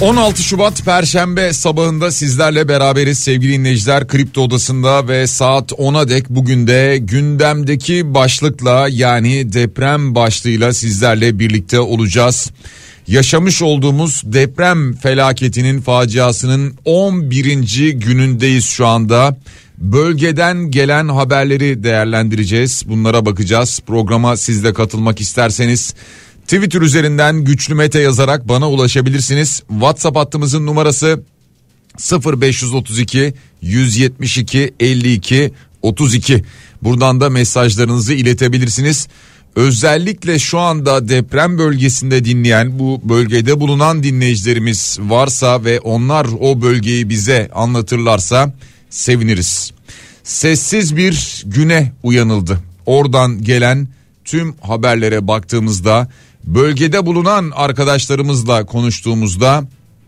16 Şubat Perşembe sabahında sizlerle beraberiz sevgili dinleyiciler Kripto Odası'nda ve saat 10'a dek bugün de gündemdeki başlıkla yani deprem başlığıyla sizlerle birlikte olacağız. Yaşamış olduğumuz deprem felaketinin faciasının 11. günündeyiz şu anda. Bölgeden gelen haberleri değerlendireceğiz. Bunlara bakacağız. Programa siz de katılmak isterseniz Twitter üzerinden güçlü mete yazarak bana ulaşabilirsiniz. WhatsApp hattımızın numarası 0532 172 52 32. Buradan da mesajlarınızı iletebilirsiniz. Özellikle şu anda deprem bölgesinde dinleyen bu bölgede bulunan dinleyicilerimiz varsa ve onlar o bölgeyi bize anlatırlarsa seviniriz. Sessiz bir güne uyanıldı. Oradan gelen tüm haberlere baktığımızda Bölgede bulunan arkadaşlarımızla konuştuğumuzda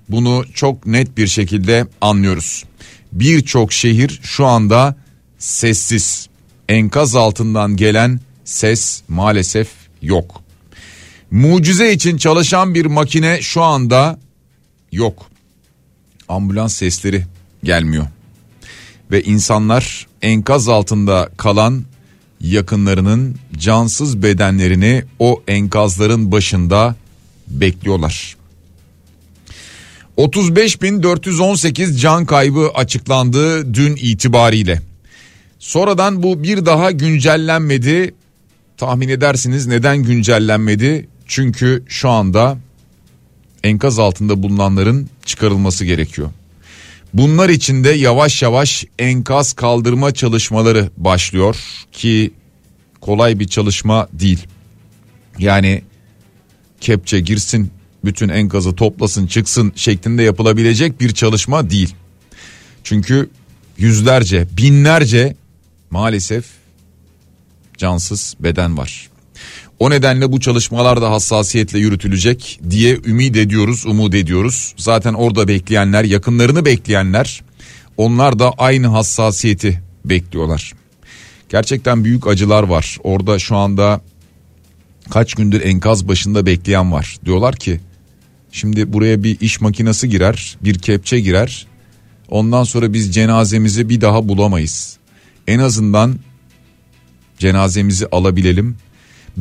bunu çok net bir şekilde anlıyoruz. Birçok şehir şu anda sessiz. Enkaz altından gelen ses maalesef yok. Mucize için çalışan bir makine şu anda yok. Ambulans sesleri gelmiyor. Ve insanlar enkaz altında kalan yakınlarının cansız bedenlerini o enkazların başında bekliyorlar. 35.418 can kaybı açıklandı dün itibariyle. Sonradan bu bir daha güncellenmedi. Tahmin edersiniz neden güncellenmedi? Çünkü şu anda enkaz altında bulunanların çıkarılması gerekiyor. Bunlar içinde yavaş yavaş enkaz kaldırma çalışmaları başlıyor ki kolay bir çalışma değil. Yani kepçe girsin bütün enkazı toplasın çıksın şeklinde yapılabilecek bir çalışma değil. Çünkü yüzlerce binlerce maalesef cansız beden var. O nedenle bu çalışmalar da hassasiyetle yürütülecek diye ümit ediyoruz, umut ediyoruz. Zaten orada bekleyenler, yakınlarını bekleyenler onlar da aynı hassasiyeti bekliyorlar. Gerçekten büyük acılar var. Orada şu anda kaç gündür enkaz başında bekleyen var. Diyorlar ki şimdi buraya bir iş makinesi girer, bir kepçe girer. Ondan sonra biz cenazemizi bir daha bulamayız. En azından cenazemizi alabilelim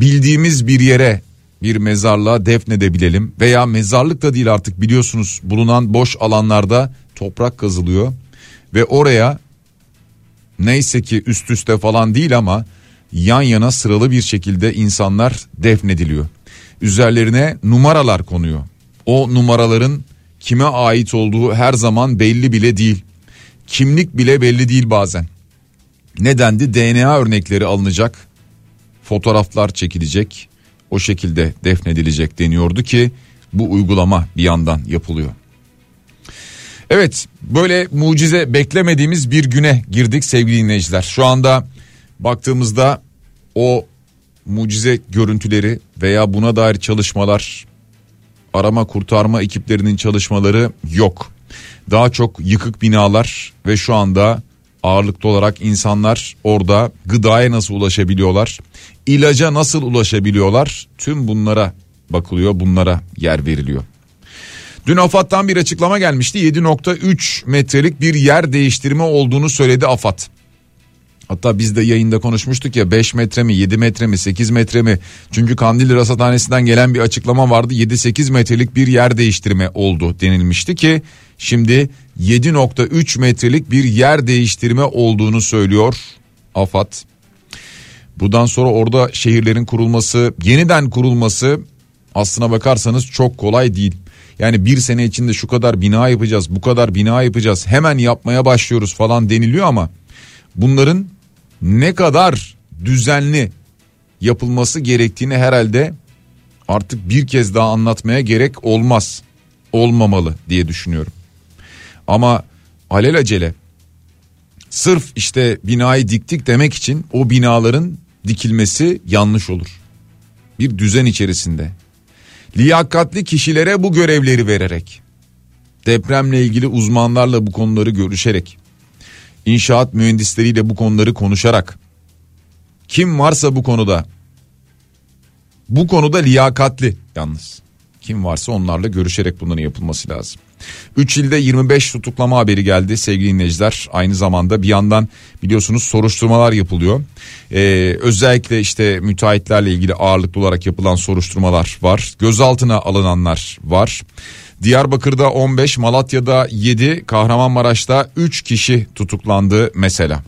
bildiğimiz bir yere bir mezarlığa defnedebilelim veya mezarlık da değil artık biliyorsunuz bulunan boş alanlarda toprak kazılıyor ve oraya neyse ki üst üste falan değil ama yan yana sıralı bir şekilde insanlar defnediliyor. Üzerlerine numaralar konuyor. O numaraların kime ait olduğu her zaman belli bile değil. Kimlik bile belli değil bazen. Nedendi DNA örnekleri alınacak fotoğraflar çekilecek o şekilde defnedilecek deniyordu ki bu uygulama bir yandan yapılıyor. Evet böyle mucize beklemediğimiz bir güne girdik sevgili dinleyiciler. Şu anda baktığımızda o mucize görüntüleri veya buna dair çalışmalar arama kurtarma ekiplerinin çalışmaları yok. Daha çok yıkık binalar ve şu anda ağırlıklı olarak insanlar orada gıdaya nasıl ulaşabiliyorlar? ilaca nasıl ulaşabiliyorlar? Tüm bunlara bakılıyor, bunlara yer veriliyor. Dün AFAD'dan bir açıklama gelmişti. 7.3 metrelik bir yer değiştirme olduğunu söyledi AFAD. Hatta biz de yayında konuşmuştuk ya 5 metre mi 7 metre mi 8 metre mi? Çünkü Kandilli Rasathanesi'nden gelen bir açıklama vardı 7-8 metrelik bir yer değiştirme oldu denilmişti ki şimdi 7.3 metrelik bir yer değiştirme olduğunu söylüyor AFAD. Buradan sonra orada şehirlerin kurulması, yeniden kurulması aslına bakarsanız çok kolay değil. Yani bir sene içinde şu kadar bina yapacağız, bu kadar bina yapacağız, hemen yapmaya başlıyoruz falan deniliyor ama bunların ne kadar düzenli yapılması gerektiğini herhalde artık bir kez daha anlatmaya gerek olmaz. olmamalı diye düşünüyorum. Ama alelacele sırf işte binayı diktik demek için o binaların dikilmesi yanlış olur. Bir düzen içerisinde. Liyakatli kişilere bu görevleri vererek depremle ilgili uzmanlarla bu konuları görüşerek inşaat mühendisleriyle bu konuları konuşarak kim varsa bu konuda bu konuda liyakatli yalnız. Kim varsa onlarla görüşerek bunların yapılması lazım. 3 ilde 25 tutuklama haberi geldi sevgili dinleyiciler. Aynı zamanda bir yandan biliyorsunuz soruşturmalar yapılıyor. Ee, özellikle işte müteahhitlerle ilgili ağırlıklı olarak yapılan soruşturmalar var. Gözaltına alınanlar var. Diyarbakır'da 15, Malatya'da 7, Kahramanmaraş'ta 3 kişi tutuklandı mesela.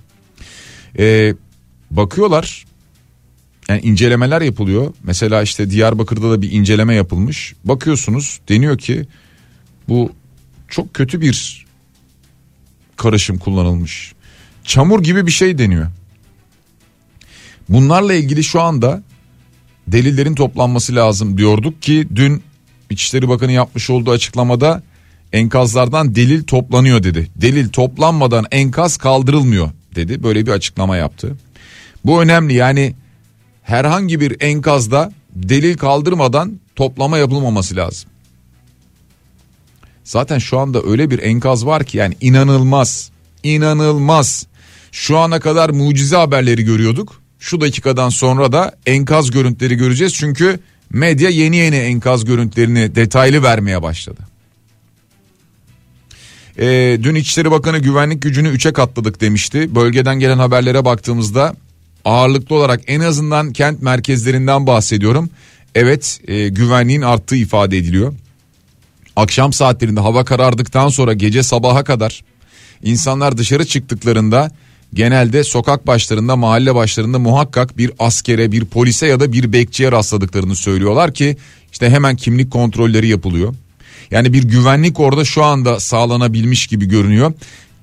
Ee, bakıyorlar yani incelemeler yapılıyor. Mesela işte Diyarbakır'da da bir inceleme yapılmış. Bakıyorsunuz deniyor ki bu çok kötü bir karışım kullanılmış. Çamur gibi bir şey deniyor. Bunlarla ilgili şu anda delillerin toplanması lazım diyorduk ki dün İçişleri Bakanı yapmış olduğu açıklamada enkazlardan delil toplanıyor dedi. Delil toplanmadan enkaz kaldırılmıyor dedi. Böyle bir açıklama yaptı. Bu önemli yani herhangi bir enkazda delil kaldırmadan toplama yapılmaması lazım. Zaten şu anda öyle bir enkaz var ki yani inanılmaz. inanılmaz. Şu ana kadar mucize haberleri görüyorduk. Şu dakikadan sonra da enkaz görüntüleri göreceğiz. Çünkü medya yeni yeni enkaz görüntülerini detaylı vermeye başladı. Ee, dün İçişleri Bakanı güvenlik gücünü 3'e katladık demişti. Bölgeden gelen haberlere baktığımızda ağırlıklı olarak en azından kent merkezlerinden bahsediyorum. Evet e, güvenliğin arttığı ifade ediliyor. Akşam saatlerinde hava karardıktan sonra gece sabaha kadar insanlar dışarı çıktıklarında genelde sokak başlarında mahalle başlarında muhakkak bir askere bir polise ya da bir bekçiye rastladıklarını söylüyorlar ki işte hemen kimlik kontrolleri yapılıyor. Yani bir güvenlik orada şu anda sağlanabilmiş gibi görünüyor.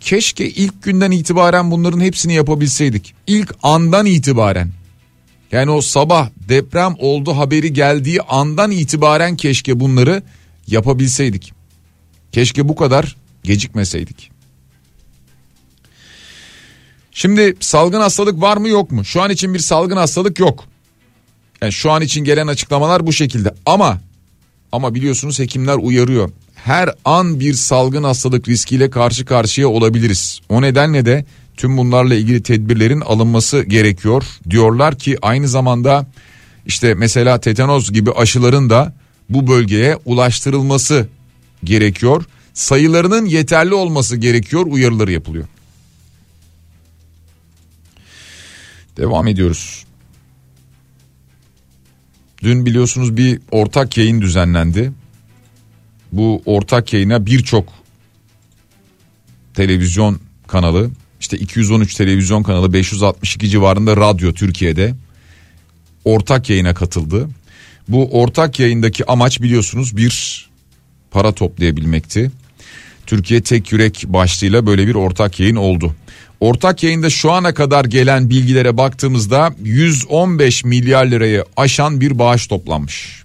Keşke ilk günden itibaren bunların hepsini yapabilseydik. İlk andan itibaren. Yani o sabah deprem oldu haberi geldiği andan itibaren keşke bunları yapabilseydik. Keşke bu kadar gecikmeseydik. Şimdi salgın hastalık var mı yok mu? Şu an için bir salgın hastalık yok. Yani şu an için gelen açıklamalar bu şekilde. Ama ama biliyorsunuz hekimler uyarıyor. Her an bir salgın hastalık riskiyle karşı karşıya olabiliriz. O nedenle de tüm bunlarla ilgili tedbirlerin alınması gerekiyor. Diyorlar ki aynı zamanda işte mesela tetanoz gibi aşıların da bu bölgeye ulaştırılması gerekiyor. Sayılarının yeterli olması gerekiyor uyarıları yapılıyor. Devam ediyoruz. Dün biliyorsunuz bir ortak yayın düzenlendi. Bu ortak yayına birçok televizyon kanalı işte 213 televizyon kanalı 562 civarında radyo Türkiye'de ortak yayına katıldı. Bu ortak yayındaki amaç biliyorsunuz bir para toplayabilmekti. Türkiye Tek Yürek başlığıyla böyle bir ortak yayın oldu. Ortak yayında şu ana kadar gelen bilgilere baktığımızda 115 milyar lirayı aşan bir bağış toplanmış.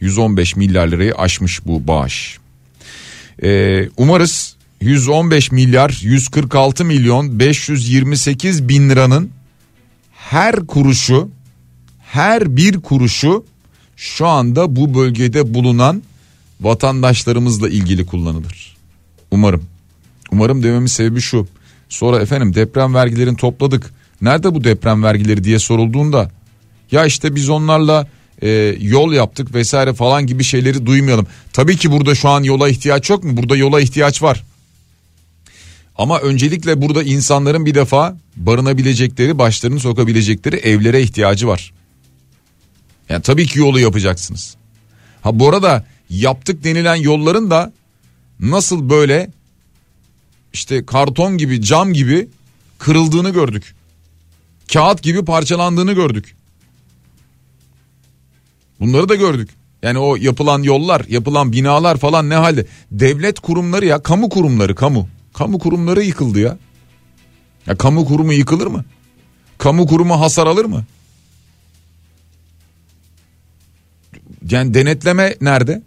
115 milyar lirayı aşmış bu bağış. Ee, umarız 115 milyar 146 milyon 528 bin liranın her kuruşu her bir kuruşu şu anda bu bölgede bulunan vatandaşlarımızla ilgili kullanılır. Umarım. Umarım dememin sebebi şu. Sonra efendim deprem vergilerini topladık. Nerede bu deprem vergileri diye sorulduğunda ya işte biz onlarla e, yol yaptık vesaire falan gibi şeyleri duymayalım. Tabii ki burada şu an yola ihtiyaç yok mu? Burada yola ihtiyaç var. Ama öncelikle burada insanların bir defa barınabilecekleri, başlarını sokabilecekleri evlere ihtiyacı var. Yani tabii ki yolu yapacaksınız. Ha bu arada yaptık denilen yolların da nasıl böyle işte karton gibi cam gibi kırıldığını gördük. Kağıt gibi parçalandığını gördük. Bunları da gördük. Yani o yapılan yollar, yapılan binalar falan ne halde? Devlet kurumları ya, kamu kurumları, kamu. Kamu kurumları yıkıldı ya. Ya kamu kurumu yıkılır mı? Kamu kurumu hasar alır mı? Yani denetleme nerede?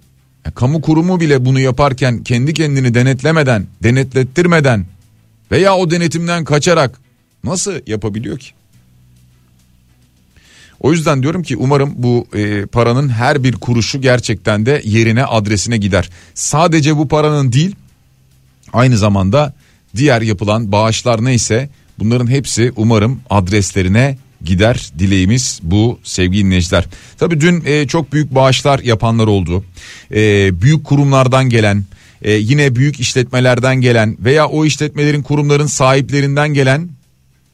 Kamu kurumu bile bunu yaparken kendi kendini denetlemeden, denetlettirmeden veya o denetimden kaçarak nasıl yapabiliyor ki? O yüzden diyorum ki umarım bu e, paranın her bir kuruşu gerçekten de yerine adresine gider. Sadece bu paranın değil aynı zamanda diğer yapılan bağışlar neyse bunların hepsi umarım adreslerine gider dileğimiz bu sevgili dinleyiciler. Tabi dün e, çok büyük bağışlar yapanlar oldu. E, büyük kurumlardan gelen e, yine büyük işletmelerden gelen veya o işletmelerin kurumların sahiplerinden gelen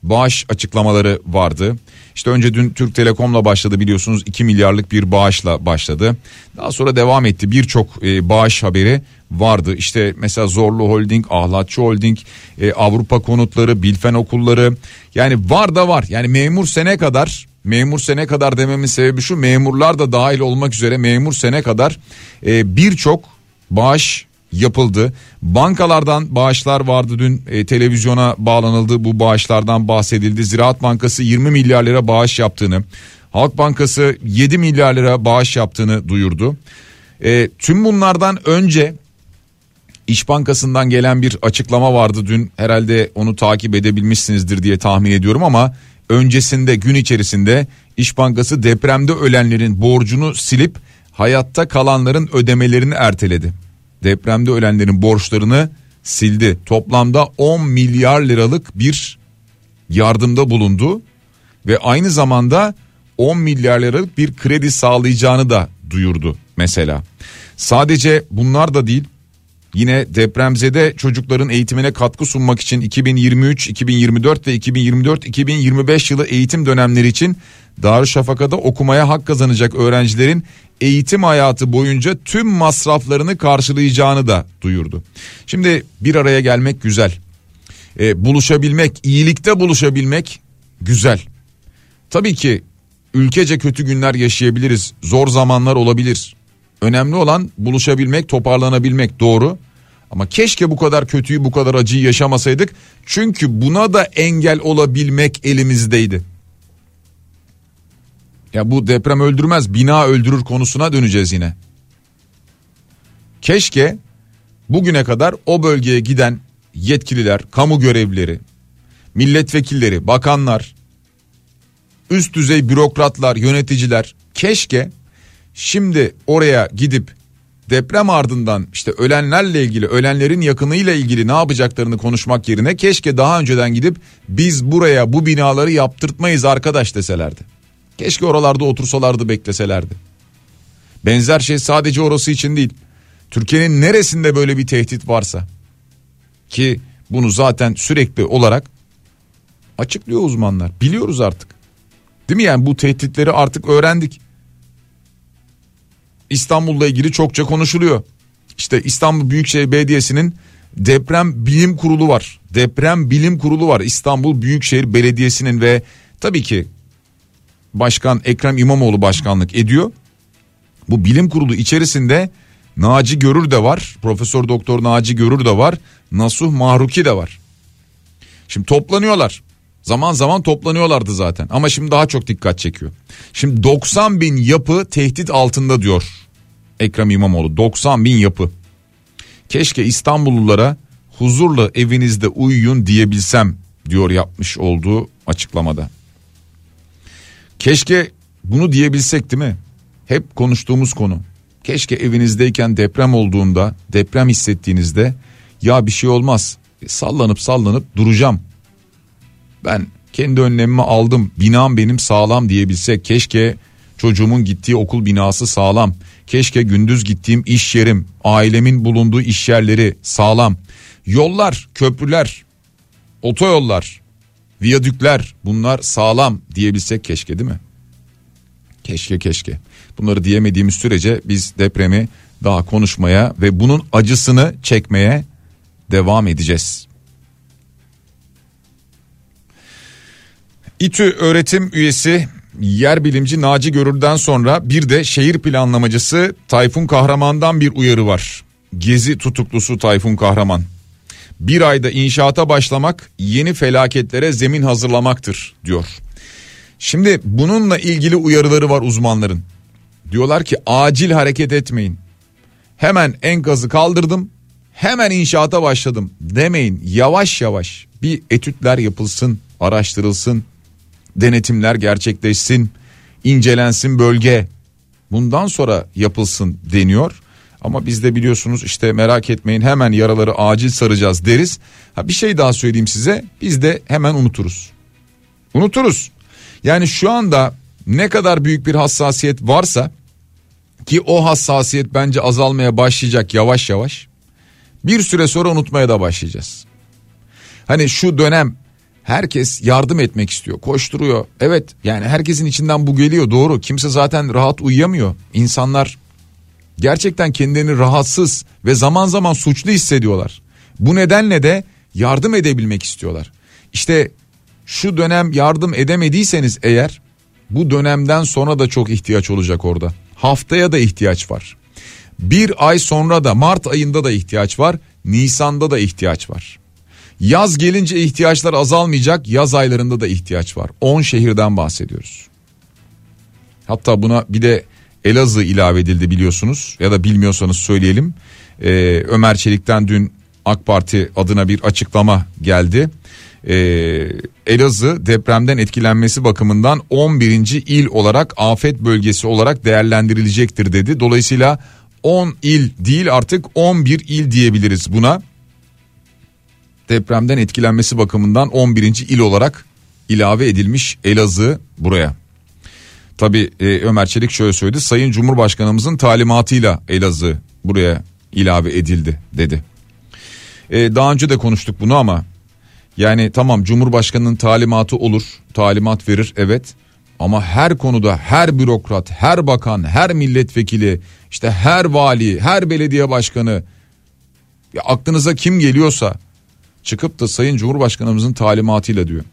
bağış açıklamaları vardı. İşte önce dün Türk Telekom'la başladı biliyorsunuz 2 milyarlık bir bağışla başladı. Daha sonra devam etti birçok e, bağış haberi vardı. İşte mesela Zorlu Holding, Ahlatçı Holding, e, Avrupa Konutları, Bilfen Okulları yani var da var. Yani memur sene kadar memur sene kadar dememin sebebi şu memurlar da dahil olmak üzere memur sene kadar e, birçok bağış yapıldı. Bankalardan bağışlar vardı dün e, televizyona bağlanıldı bu bağışlardan bahsedildi. Ziraat Bankası 20 milyar lira bağış yaptığını, Halk Bankası 7 milyar lira bağış yaptığını duyurdu. E, tüm bunlardan önce İş Bankası'ndan gelen bir açıklama vardı dün herhalde onu takip edebilmişsinizdir diye tahmin ediyorum ama öncesinde gün içerisinde İş Bankası depremde ölenlerin borcunu silip hayatta kalanların ödemelerini erteledi depremde ölenlerin borçlarını sildi. Toplamda 10 milyar liralık bir yardımda bulundu ve aynı zamanda 10 milyar liralık bir kredi sağlayacağını da duyurdu mesela. Sadece bunlar da değil yine depremzede çocukların eğitimine katkı sunmak için 2023, 2024 ve 2024-2025 yılı eğitim dönemleri için Darüşşafaka'da okumaya hak kazanacak öğrencilerin eğitim hayatı boyunca tüm masraflarını karşılayacağını da duyurdu. Şimdi bir araya gelmek güzel. E, buluşabilmek, iyilikte buluşabilmek güzel. Tabii ki ülkece kötü günler yaşayabiliriz. Zor zamanlar olabilir. Önemli olan buluşabilmek, toparlanabilmek doğru. Ama keşke bu kadar kötüyü, bu kadar acıyı yaşamasaydık. Çünkü buna da engel olabilmek elimizdeydi. Ya bu deprem öldürmez bina öldürür konusuna döneceğiz yine. Keşke bugüne kadar o bölgeye giden yetkililer, kamu görevlileri, milletvekilleri, bakanlar, üst düzey bürokratlar, yöneticiler keşke şimdi oraya gidip deprem ardından işte ölenlerle ilgili, ölenlerin yakınıyla ilgili ne yapacaklarını konuşmak yerine keşke daha önceden gidip biz buraya bu binaları yaptırtmayız arkadaş deselerdi. Keşke oralarda otursalardı bekleselerdi. Benzer şey sadece orası için değil. Türkiye'nin neresinde böyle bir tehdit varsa ki bunu zaten sürekli olarak açıklıyor uzmanlar. Biliyoruz artık. Değil mi yani bu tehditleri artık öğrendik. İstanbul'la ilgili çokça konuşuluyor. İşte İstanbul Büyükşehir Belediyesi'nin deprem bilim kurulu var. Deprem bilim kurulu var. İstanbul Büyükşehir Belediyesi'nin ve tabii ki Başkan Ekrem İmamoğlu başkanlık ediyor. Bu bilim kurulu içerisinde Naci Görür de var. Profesör Doktor Naci Görür de var. Nasuh Mahruki de var. Şimdi toplanıyorlar. Zaman zaman toplanıyorlardı zaten ama şimdi daha çok dikkat çekiyor. Şimdi 90 bin yapı tehdit altında diyor Ekrem İmamoğlu 90 bin yapı. Keşke İstanbullulara huzurla evinizde uyuyun diyebilsem diyor yapmış olduğu açıklamada. Keşke bunu diyebilsek değil mi? Hep konuştuğumuz konu. Keşke evinizdeyken deprem olduğunda, deprem hissettiğinizde ya bir şey olmaz. Sallanıp sallanıp duracağım. Ben kendi önlemimi aldım. Binam benim sağlam diyebilsek. Keşke çocuğumun gittiği okul binası sağlam. Keşke gündüz gittiğim iş yerim, ailemin bulunduğu iş yerleri sağlam. Yollar, köprüler, otoyollar, viyadükler bunlar sağlam diyebilsek keşke değil mi? Keşke keşke. Bunları diyemediğimiz sürece biz depremi daha konuşmaya ve bunun acısını çekmeye devam edeceğiz. İTÜ öğretim üyesi yer bilimci Naci Görür'den sonra bir de şehir planlamacısı Tayfun Kahraman'dan bir uyarı var. Gezi tutuklusu Tayfun Kahraman bir ayda inşaata başlamak yeni felaketlere zemin hazırlamaktır diyor. Şimdi bununla ilgili uyarıları var uzmanların. Diyorlar ki acil hareket etmeyin. Hemen enkazı kaldırdım. Hemen inşaata başladım demeyin. Yavaş yavaş bir etütler yapılsın, araştırılsın, denetimler gerçekleşsin, incelensin bölge. Bundan sonra yapılsın deniyor. Ama biz de biliyorsunuz işte merak etmeyin hemen yaraları acil saracağız deriz. Ha bir şey daha söyleyeyim size. Biz de hemen unuturuz. Unuturuz. Yani şu anda ne kadar büyük bir hassasiyet varsa ki o hassasiyet bence azalmaya başlayacak yavaş yavaş. Bir süre sonra unutmaya da başlayacağız. Hani şu dönem herkes yardım etmek istiyor, koşturuyor. Evet yani herkesin içinden bu geliyor doğru. Kimse zaten rahat uyuyamıyor. İnsanlar gerçekten kendilerini rahatsız ve zaman zaman suçlu hissediyorlar. Bu nedenle de yardım edebilmek istiyorlar. İşte şu dönem yardım edemediyseniz eğer bu dönemden sonra da çok ihtiyaç olacak orada. Haftaya da ihtiyaç var. Bir ay sonra da Mart ayında da ihtiyaç var. Nisan'da da ihtiyaç var. Yaz gelince ihtiyaçlar azalmayacak. Yaz aylarında da ihtiyaç var. 10 şehirden bahsediyoruz. Hatta buna bir de Elazığ ilave edildi biliyorsunuz ya da bilmiyorsanız söyleyelim. Ee, Ömer Çelik'ten dün AK Parti adına bir açıklama geldi. Ee, Elazığ depremden etkilenmesi bakımından 11. il olarak afet bölgesi olarak değerlendirilecektir dedi. Dolayısıyla 10 il değil artık 11 il diyebiliriz buna. Depremden etkilenmesi bakımından 11. il olarak ilave edilmiş Elazığ buraya. Tabi e, Ömer Çelik şöyle söyledi. Sayın Cumhurbaşkanımızın talimatıyla Elazığ buraya ilave edildi dedi. E, daha önce de konuştuk bunu ama yani tamam Cumhurbaşkanının talimatı olur. Talimat verir evet. Ama her konuda her bürokrat, her bakan, her milletvekili, işte her vali, her belediye başkanı ya aklınıza kim geliyorsa çıkıp da Sayın Cumhurbaşkanımızın talimatıyla diyor.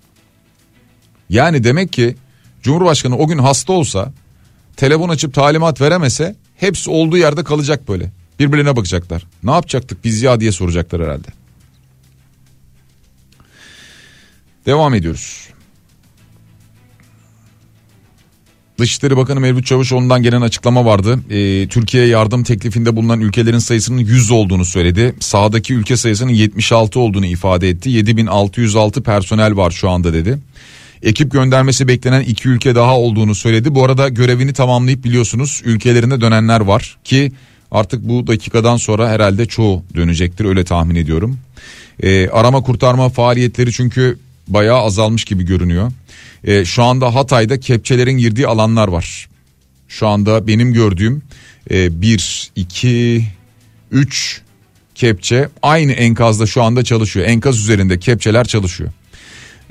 Yani demek ki Cumhurbaşkanı o gün hasta olsa telefon açıp talimat veremese hepsi olduğu yerde kalacak böyle. Birbirine bakacaklar. Ne yapacaktık biz ya diye soracaklar herhalde. Devam ediyoruz. Dışişleri Bakanı Mevlüt Çavuşoğlu'ndan gelen açıklama vardı. Ee, Türkiye'ye yardım teklifinde bulunan ülkelerin sayısının 100 olduğunu söyledi. Sağdaki ülke sayısının 76 olduğunu ifade etti. 7606 personel var şu anda dedi. Ekip göndermesi beklenen iki ülke daha olduğunu söyledi. Bu arada görevini tamamlayıp biliyorsunuz ülkelerine dönenler var ki artık bu dakikadan sonra herhalde çoğu dönecektir öyle tahmin ediyorum. Ee, arama kurtarma faaliyetleri çünkü bayağı azalmış gibi görünüyor. Ee, şu anda Hatay'da kepçelerin girdiği alanlar var. Şu anda benim gördüğüm e, bir, iki, üç kepçe aynı enkazda şu anda çalışıyor. Enkaz üzerinde kepçeler çalışıyor.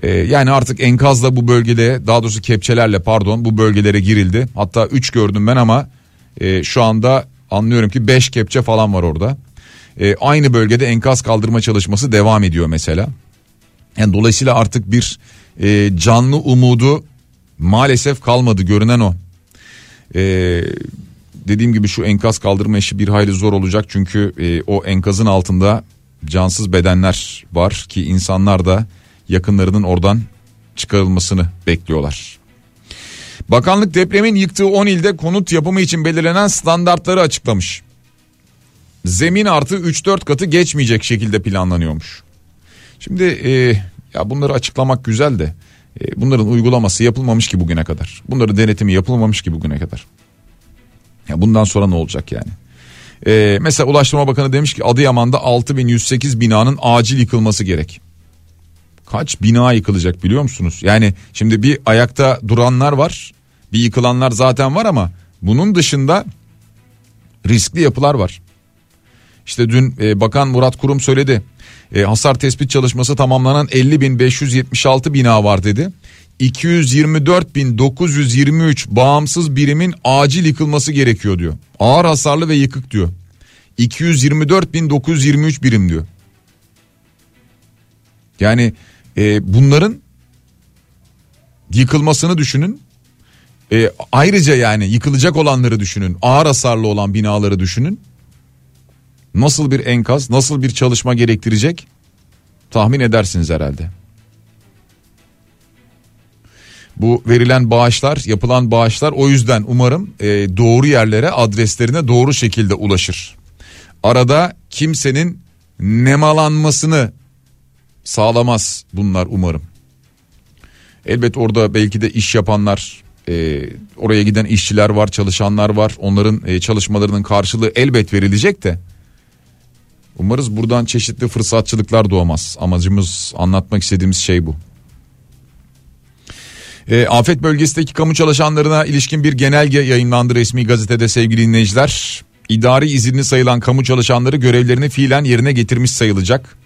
Ee, yani artık enkazla bu bölgede daha doğrusu kepçelerle pardon bu bölgelere girildi. Hatta 3 gördüm ben ama e, şu anda anlıyorum ki 5 kepçe falan var orada. E, aynı bölgede enkaz kaldırma çalışması devam ediyor mesela. Yani dolayısıyla artık bir e, canlı umudu maalesef kalmadı görünen o. Dediğim gibi şu enkaz kaldırma işi bir hayli zor olacak çünkü o enkazın altında cansız bedenler var ki insanlar da yakınlarının oradan çıkarılmasını bekliyorlar. Bakanlık depremin yıktığı 10 ilde konut yapımı için belirlenen standartları açıklamış. Zemin artı 3-4 katı geçmeyecek şekilde planlanıyormuş. Şimdi e, ya bunları açıklamak güzel de e, bunların uygulaması yapılmamış ki bugüne kadar. Bunların denetimi yapılmamış ki bugüne kadar. Ya bundan sonra ne olacak yani? E, mesela Ulaştırma Bakanı demiş ki Adıyaman'da 6108 binanın acil yıkılması gerek kaç bina yıkılacak biliyor musunuz? Yani şimdi bir ayakta duranlar var bir yıkılanlar zaten var ama bunun dışında riskli yapılar var. İşte dün e, Bakan Murat Kurum söyledi e, hasar tespit çalışması tamamlanan 50.576 bina var dedi. 224.923 bağımsız birimin acil yıkılması gerekiyor diyor. Ağır hasarlı ve yıkık diyor. 224.923 birim diyor. Yani e, bunların yıkılmasını düşünün. E, ayrıca yani yıkılacak olanları düşünün. Ağır hasarlı olan binaları düşünün. Nasıl bir enkaz, nasıl bir çalışma gerektirecek? Tahmin edersiniz herhalde. Bu verilen bağışlar, yapılan bağışlar o yüzden umarım e, doğru yerlere, adreslerine doğru şekilde ulaşır. arada kimsenin nemalanmasını sağlamaz bunlar umarım. Elbet orada belki de iş yapanlar, e, oraya giden işçiler var, çalışanlar var. Onların e, çalışmalarının karşılığı elbet verilecek de. Umarız buradan çeşitli fırsatçılıklar doğmaz. Amacımız anlatmak istediğimiz şey bu. E, afet bölgesindeki kamu çalışanlarına ilişkin bir genelge yayınlandı resmi gazetede sevgili dinleyiciler. İdari izinli sayılan kamu çalışanları görevlerini fiilen yerine getirmiş sayılacak.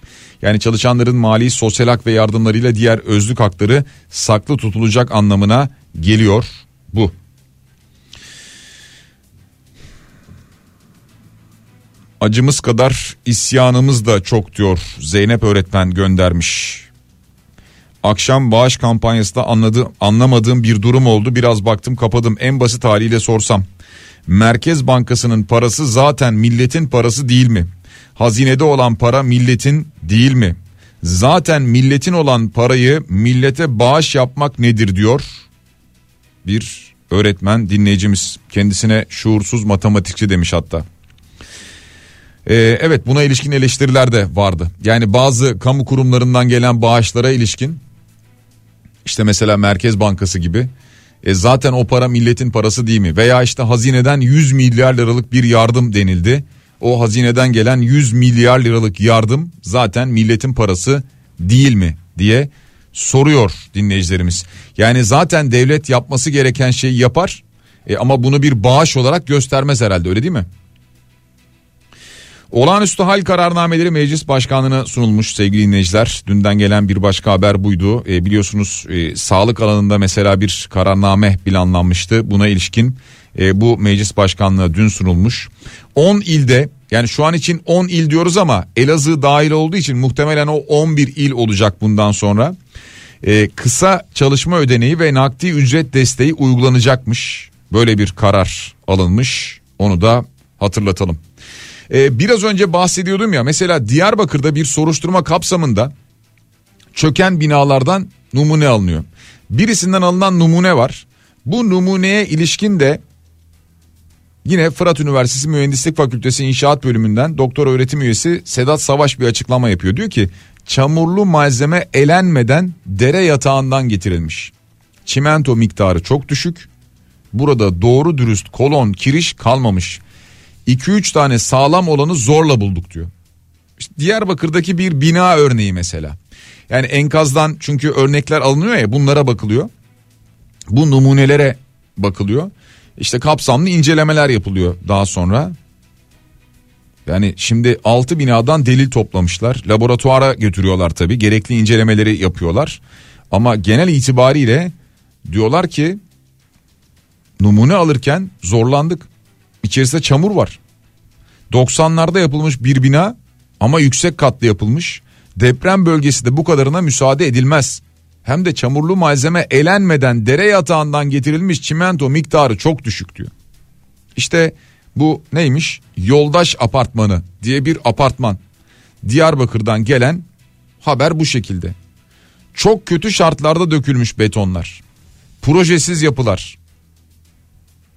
Yani çalışanların mali sosyal hak ve yardımlarıyla diğer özlük hakları saklı tutulacak anlamına geliyor bu. Acımız kadar isyanımız da çok diyor Zeynep öğretmen göndermiş. Akşam bağış kampanyasında anladı, anlamadığım bir durum oldu. Biraz baktım kapadım. En basit haliyle sorsam. Merkez Bankası'nın parası zaten milletin parası değil mi? Hazinede olan para milletin değil mi? Zaten milletin olan parayı millete bağış yapmak nedir diyor. Bir öğretmen dinleyicimiz kendisine şuursuz matematikçi demiş hatta. Ee, evet buna ilişkin eleştiriler de vardı. Yani bazı kamu kurumlarından gelen bağışlara ilişkin işte mesela Merkez Bankası gibi e zaten o para milletin parası değil mi? Veya işte hazineden 100 milyar liralık bir yardım denildi. O hazineden gelen 100 milyar liralık yardım zaten milletin parası değil mi diye soruyor dinleyicilerimiz. Yani zaten devlet yapması gereken şeyi yapar e ama bunu bir bağış olarak göstermez herhalde öyle değil mi? Olağanüstü hal kararnameleri meclis başkanlığına sunulmuş sevgili dinleyiciler. Dünden gelen bir başka haber buydu. E, biliyorsunuz e, sağlık alanında mesela bir kararname planlanmıştı. Buna ilişkin e, bu meclis başkanlığı dün sunulmuş. 10 ilde yani şu an için 10 il diyoruz ama Elazığ dahil olduğu için muhtemelen o 11 il olacak bundan sonra. E, kısa çalışma ödeneği ve nakdi ücret desteği uygulanacakmış. Böyle bir karar alınmış. Onu da hatırlatalım. Ee, biraz önce bahsediyordum ya mesela Diyarbakır'da bir soruşturma kapsamında çöken binalardan numune alınıyor. Birisinden alınan numune var. Bu numuneye ilişkin de yine Fırat Üniversitesi Mühendislik Fakültesi İnşaat Bölümünden doktor öğretim üyesi Sedat Savaş bir açıklama yapıyor. Diyor ki çamurlu malzeme elenmeden dere yatağından getirilmiş. Çimento miktarı çok düşük. Burada doğru dürüst kolon kiriş kalmamış. 2-3 tane sağlam olanı zorla bulduk diyor. İşte Diyarbakır'daki bir bina örneği mesela. Yani enkazdan çünkü örnekler alınıyor ya bunlara bakılıyor. Bu numunelere bakılıyor. İşte kapsamlı incelemeler yapılıyor daha sonra. Yani şimdi 6 binadan delil toplamışlar. Laboratuvara götürüyorlar tabii. Gerekli incelemeleri yapıyorlar. Ama genel itibariyle diyorlar ki numune alırken zorlandık. İçerisinde çamur var. 90'larda yapılmış bir bina ama yüksek katlı yapılmış. Deprem bölgesi de bu kadarına müsaade edilmez. Hem de çamurlu malzeme elenmeden dere yatağından getirilmiş çimento miktarı çok düşük diyor. İşte bu neymiş? Yoldaş apartmanı diye bir apartman. Diyarbakır'dan gelen haber bu şekilde. Çok kötü şartlarda dökülmüş betonlar. Projesiz yapılar.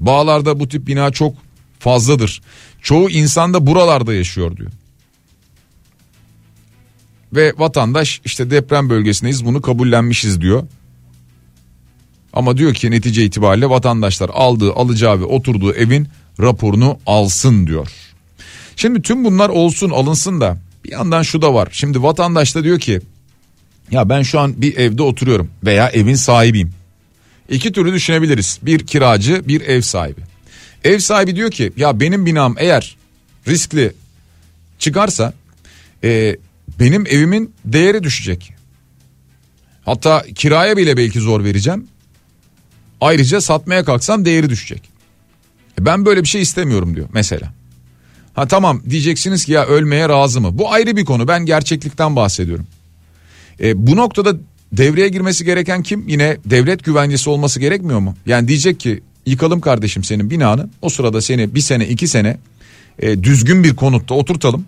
Bağlarda bu tip bina çok fazladır. Çoğu insan da buralarda yaşıyor diyor. Ve vatandaş işte deprem bölgesindeyiz bunu kabullenmişiz diyor. Ama diyor ki netice itibariyle vatandaşlar aldığı alacağı ve oturduğu evin raporunu alsın diyor. Şimdi tüm bunlar olsun alınsın da bir yandan şu da var. Şimdi vatandaş da diyor ki ya ben şu an bir evde oturuyorum veya evin sahibiyim. İki türlü düşünebiliriz. Bir kiracı bir ev sahibi. Ev sahibi diyor ki ya benim binam eğer riskli çıkarsa e, benim evimin değeri düşecek. Hatta kiraya bile belki zor vereceğim. Ayrıca satmaya kalksam değeri düşecek. E ben böyle bir şey istemiyorum diyor mesela. Ha tamam diyeceksiniz ki ya ölmeye razı mı? Bu ayrı bir konu. Ben gerçeklikten bahsediyorum. E, bu noktada devreye girmesi gereken kim? Yine devlet güvencesi olması gerekmiyor mu? Yani diyecek ki yıkalım kardeşim senin binanı. O sırada seni bir sene iki sene e, düzgün bir konutta oturtalım.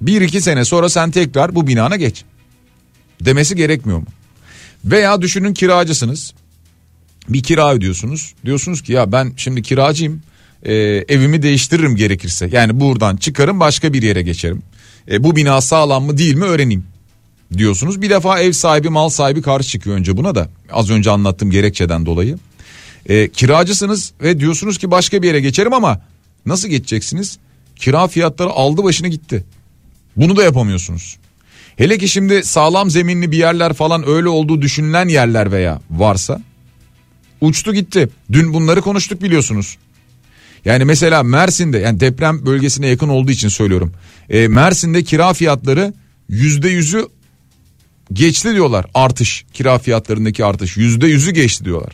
Bir iki sene sonra sen tekrar bu binana geç. Demesi gerekmiyor mu? Veya düşünün kiracısınız. Bir kira ödüyorsunuz. Diyorsunuz ki ya ben şimdi kiracıyım. e, evimi değiştiririm gerekirse. Yani buradan çıkarım başka bir yere geçerim. E, bu bina sağlam mı değil mi öğreneyim diyorsunuz. Bir defa ev sahibi mal sahibi karşı çıkıyor önce buna da az önce anlattığım gerekçeden dolayı. E, kiracısınız ve diyorsunuz ki başka bir yere geçerim ama nasıl geçeceksiniz? Kira fiyatları aldı başını gitti. Bunu da yapamıyorsunuz. Hele ki şimdi sağlam zeminli bir yerler falan öyle olduğu düşünülen yerler veya varsa uçtu gitti. Dün bunları konuştuk biliyorsunuz. Yani mesela Mersin'de yani deprem bölgesine yakın olduğu için söylüyorum. E, Mersin'de kira fiyatları yüzde yüzü geçti diyorlar artış kira fiyatlarındaki artış yüzde yüzü geçti diyorlar.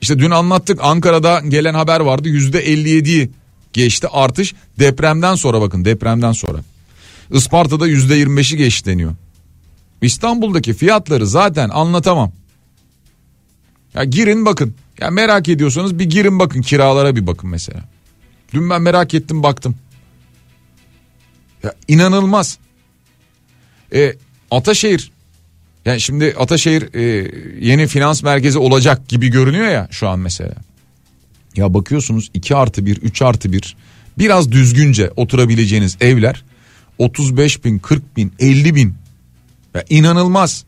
İşte dün anlattık Ankara'da gelen haber vardı yüzde 57'yi geçti artış depremden sonra bakın depremden sonra. Isparta'da yüzde 25'i geçti deniyor. İstanbul'daki fiyatları zaten anlatamam. Ya girin bakın. Ya merak ediyorsanız bir girin bakın kiralara bir bakın mesela. Dün ben merak ettim baktım. Ya inanılmaz. E, Ataşehir yani şimdi Ataşehir e, yeni finans merkezi olacak gibi görünüyor ya şu an mesela. Ya bakıyorsunuz 2 artı 1 3 artı 1 biraz düzgünce oturabileceğiniz evler 35 bin 40 bin 50 bin ya inanılmaz.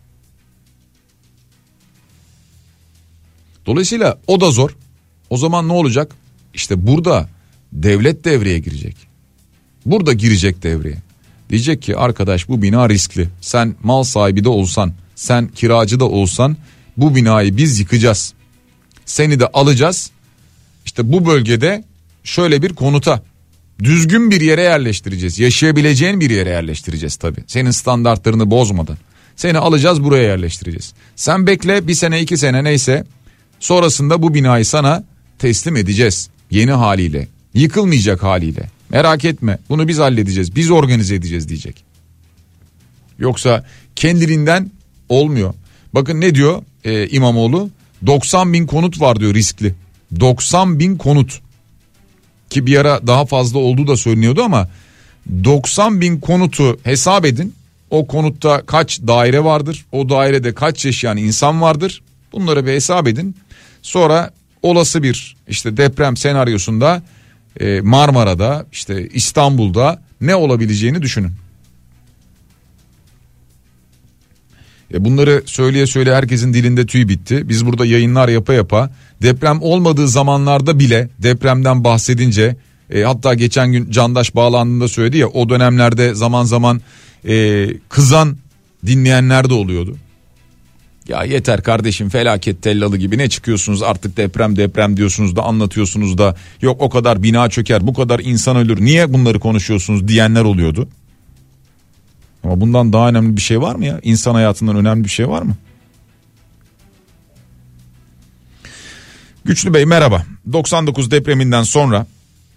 Dolayısıyla o da zor. O zaman ne olacak? İşte burada devlet devreye girecek. Burada girecek devreye. Diyecek ki arkadaş bu bina riskli. Sen mal sahibi de olsan, sen kiracı da olsan bu binayı biz yıkacağız. Seni de alacağız. İşte bu bölgede şöyle bir konuta düzgün bir yere yerleştireceğiz. Yaşayabileceğin bir yere yerleştireceğiz tabii. Senin standartlarını bozmadan. Seni alacağız buraya yerleştireceğiz. Sen bekle bir sene iki sene neyse sonrasında bu binayı sana teslim edeceğiz. Yeni haliyle yıkılmayacak haliyle. Merak etme bunu biz halledeceğiz biz organize edeceğiz diyecek. Yoksa kendiliğinden olmuyor. Bakın ne diyor e, İmamoğlu 90 bin konut var diyor riskli. 90 bin konut ki bir ara daha fazla olduğu da söyleniyordu ama 90 bin konutu hesap edin. O konutta kaç daire vardır? O dairede kaç yaşayan insan vardır? Bunları bir hesap edin. Sonra olası bir işte deprem senaryosunda e, Marmara'da işte İstanbul'da ne olabileceğini düşünün. Bunları söyleye söyle herkesin dilinde tüy bitti. Biz burada yayınlar yapa yapa deprem olmadığı zamanlarda bile depremden bahsedince e, hatta geçen gün Candaş bağlandığında söyledi ya o dönemlerde zaman zaman e, kızan dinleyenler de oluyordu. Ya yeter kardeşim felaket tellalı gibi ne çıkıyorsunuz artık deprem deprem diyorsunuz da anlatıyorsunuz da yok o kadar bina çöker bu kadar insan ölür niye bunları konuşuyorsunuz diyenler oluyordu. Ama bundan daha önemli bir şey var mı ya? İnsan hayatından önemli bir şey var mı? Güçlü Bey merhaba. 99 depreminden sonra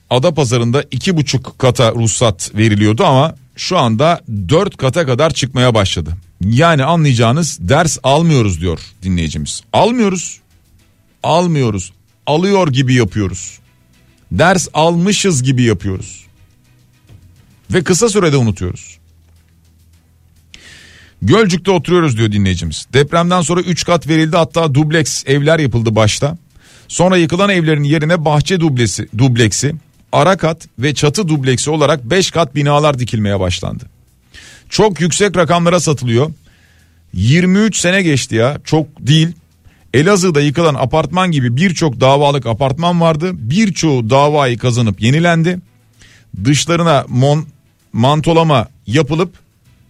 ada pazarında iki buçuk kata ruhsat veriliyordu ama şu anda dört kata kadar çıkmaya başladı. Yani anlayacağınız ders almıyoruz diyor dinleyicimiz. Almıyoruz. Almıyoruz. Alıyor gibi yapıyoruz. Ders almışız gibi yapıyoruz. Ve kısa sürede unutuyoruz. Gölcük'te oturuyoruz diyor dinleyicimiz. Depremden sonra 3 kat verildi hatta dubleks evler yapıldı başta. Sonra yıkılan evlerin yerine bahçe dublesi, dubleksi, ara kat ve çatı dubleksi olarak 5 kat binalar dikilmeye başlandı. Çok yüksek rakamlara satılıyor. 23 sene geçti ya çok değil. Elazığ'da yıkılan apartman gibi birçok davalık apartman vardı. Birçoğu davayı kazanıp yenilendi. Dışlarına mon, mantolama yapılıp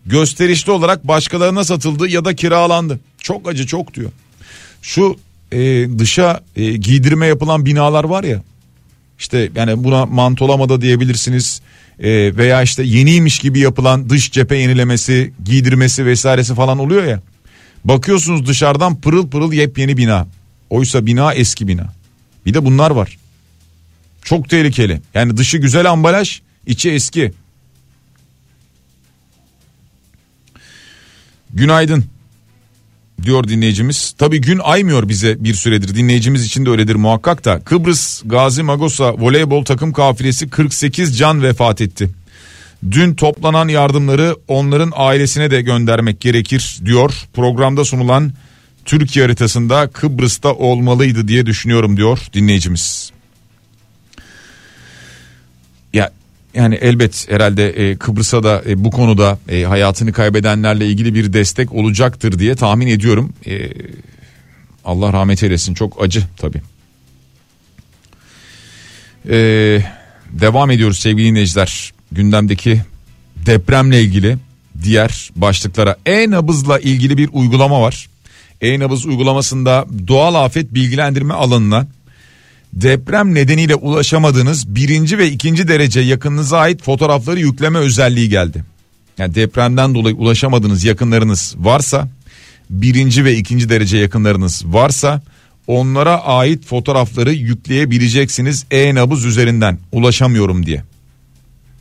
gösterişli olarak başkalarına satıldı ya da kiralandı. Çok acı çok diyor. Şu e, dışa e, giydirme yapılan binalar var ya işte yani buna mantolama da diyebilirsiniz e, veya işte yeniymiş gibi yapılan dış cephe yenilemesi giydirmesi vesairesi falan oluyor ya. Bakıyorsunuz dışarıdan pırıl pırıl yepyeni bina. Oysa bina eski bina. Bir de bunlar var. Çok tehlikeli. Yani dışı güzel ambalaj içi eski günaydın diyor dinleyicimiz. Tabi gün aymıyor bize bir süredir dinleyicimiz için de öyledir muhakkak da. Kıbrıs Gazi Magosa voleybol takım kafilesi 48 can vefat etti. Dün toplanan yardımları onların ailesine de göndermek gerekir diyor. Programda sunulan Türkiye haritasında Kıbrıs'ta olmalıydı diye düşünüyorum diyor dinleyicimiz. Yani elbet herhalde e, Kıbrıs'a da e, bu konuda e, hayatını kaybedenlerle ilgili bir destek olacaktır diye tahmin ediyorum. E, Allah rahmet eylesin çok acı tabii. E, devam ediyoruz sevgili dinleyiciler gündemdeki depremle ilgili diğer başlıklara. E-nabızla ilgili bir uygulama var. E-nabız uygulamasında doğal afet bilgilendirme alanına deprem nedeniyle ulaşamadığınız birinci ve ikinci derece yakınınıza ait fotoğrafları yükleme özelliği geldi. Yani depremden dolayı ulaşamadığınız yakınlarınız varsa birinci ve ikinci derece yakınlarınız varsa onlara ait fotoğrafları yükleyebileceksiniz e-nabız üzerinden ulaşamıyorum diye.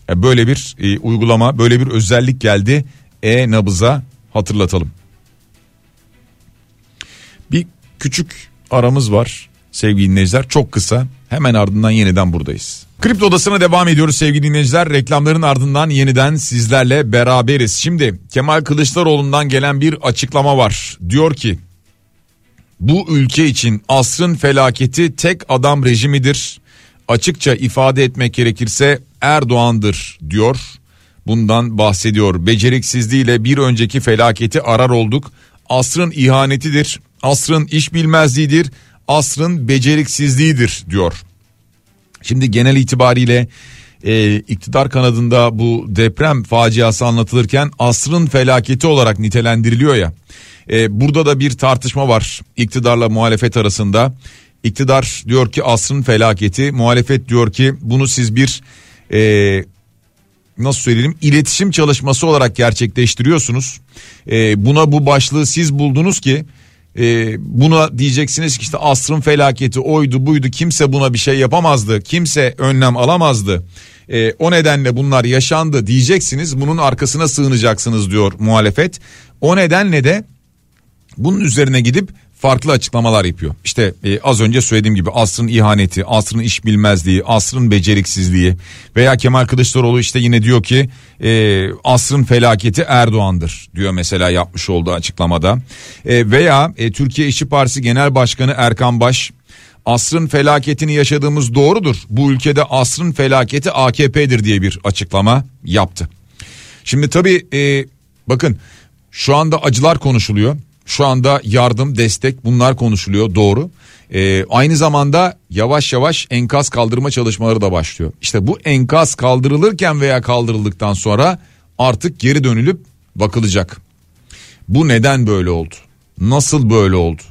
Yani böyle bir e, uygulama böyle bir özellik geldi e-nabıza hatırlatalım. Bir küçük aramız var sevgili dinleyiciler çok kısa hemen ardından yeniden buradayız. Kripto odasına devam ediyoruz sevgili dinleyiciler. Reklamların ardından yeniden sizlerle beraberiz. Şimdi Kemal Kılıçdaroğlu'ndan gelen bir açıklama var. Diyor ki bu ülke için asrın felaketi tek adam rejimidir. Açıkça ifade etmek gerekirse Erdoğan'dır diyor. Bundan bahsediyor. Beceriksizliğiyle bir önceki felaketi arar olduk. Asrın ihanetidir. Asrın iş bilmezliğidir asrın beceriksizliğidir diyor. Şimdi genel itibariyle e, iktidar kanadında bu deprem faciası anlatılırken asrın felaketi olarak nitelendiriliyor ya. E, burada da bir tartışma var iktidarla muhalefet arasında. İktidar diyor ki asrın felaketi, muhalefet diyor ki bunu siz bir e, nasıl söyleyelim iletişim çalışması olarak gerçekleştiriyorsunuz. E, buna bu başlığı siz buldunuz ki e, buna diyeceksiniz ki işte asrın felaketi oydu buydu. Kimse buna bir şey yapamazdı. Kimse önlem alamazdı. E, o nedenle bunlar yaşandı diyeceksiniz. Bunun arkasına sığınacaksınız diyor muhalefet. O nedenle de bunun üzerine gidip farklı açıklamalar yapıyor. İşte e, az önce söylediğim gibi asrın ihaneti, asrın iş bilmezliği, asrın beceriksizliği veya Kemal Kılıçdaroğlu işte yine diyor ki e, asrın felaketi Erdoğan'dır diyor mesela yapmış olduğu açıklamada. E, veya e, Türkiye İşçi Partisi Genel Başkanı Erkan Baş asrın felaketini yaşadığımız doğrudur. Bu ülkede asrın felaketi AKP'dir diye bir açıklama yaptı. Şimdi tabii e, bakın şu anda acılar konuşuluyor. Şu anda yardım, destek bunlar konuşuluyor doğru. Ee, aynı zamanda yavaş yavaş enkaz kaldırma çalışmaları da başlıyor. İşte bu enkaz kaldırılırken veya kaldırıldıktan sonra artık geri dönülüp bakılacak. Bu neden böyle oldu? Nasıl böyle oldu?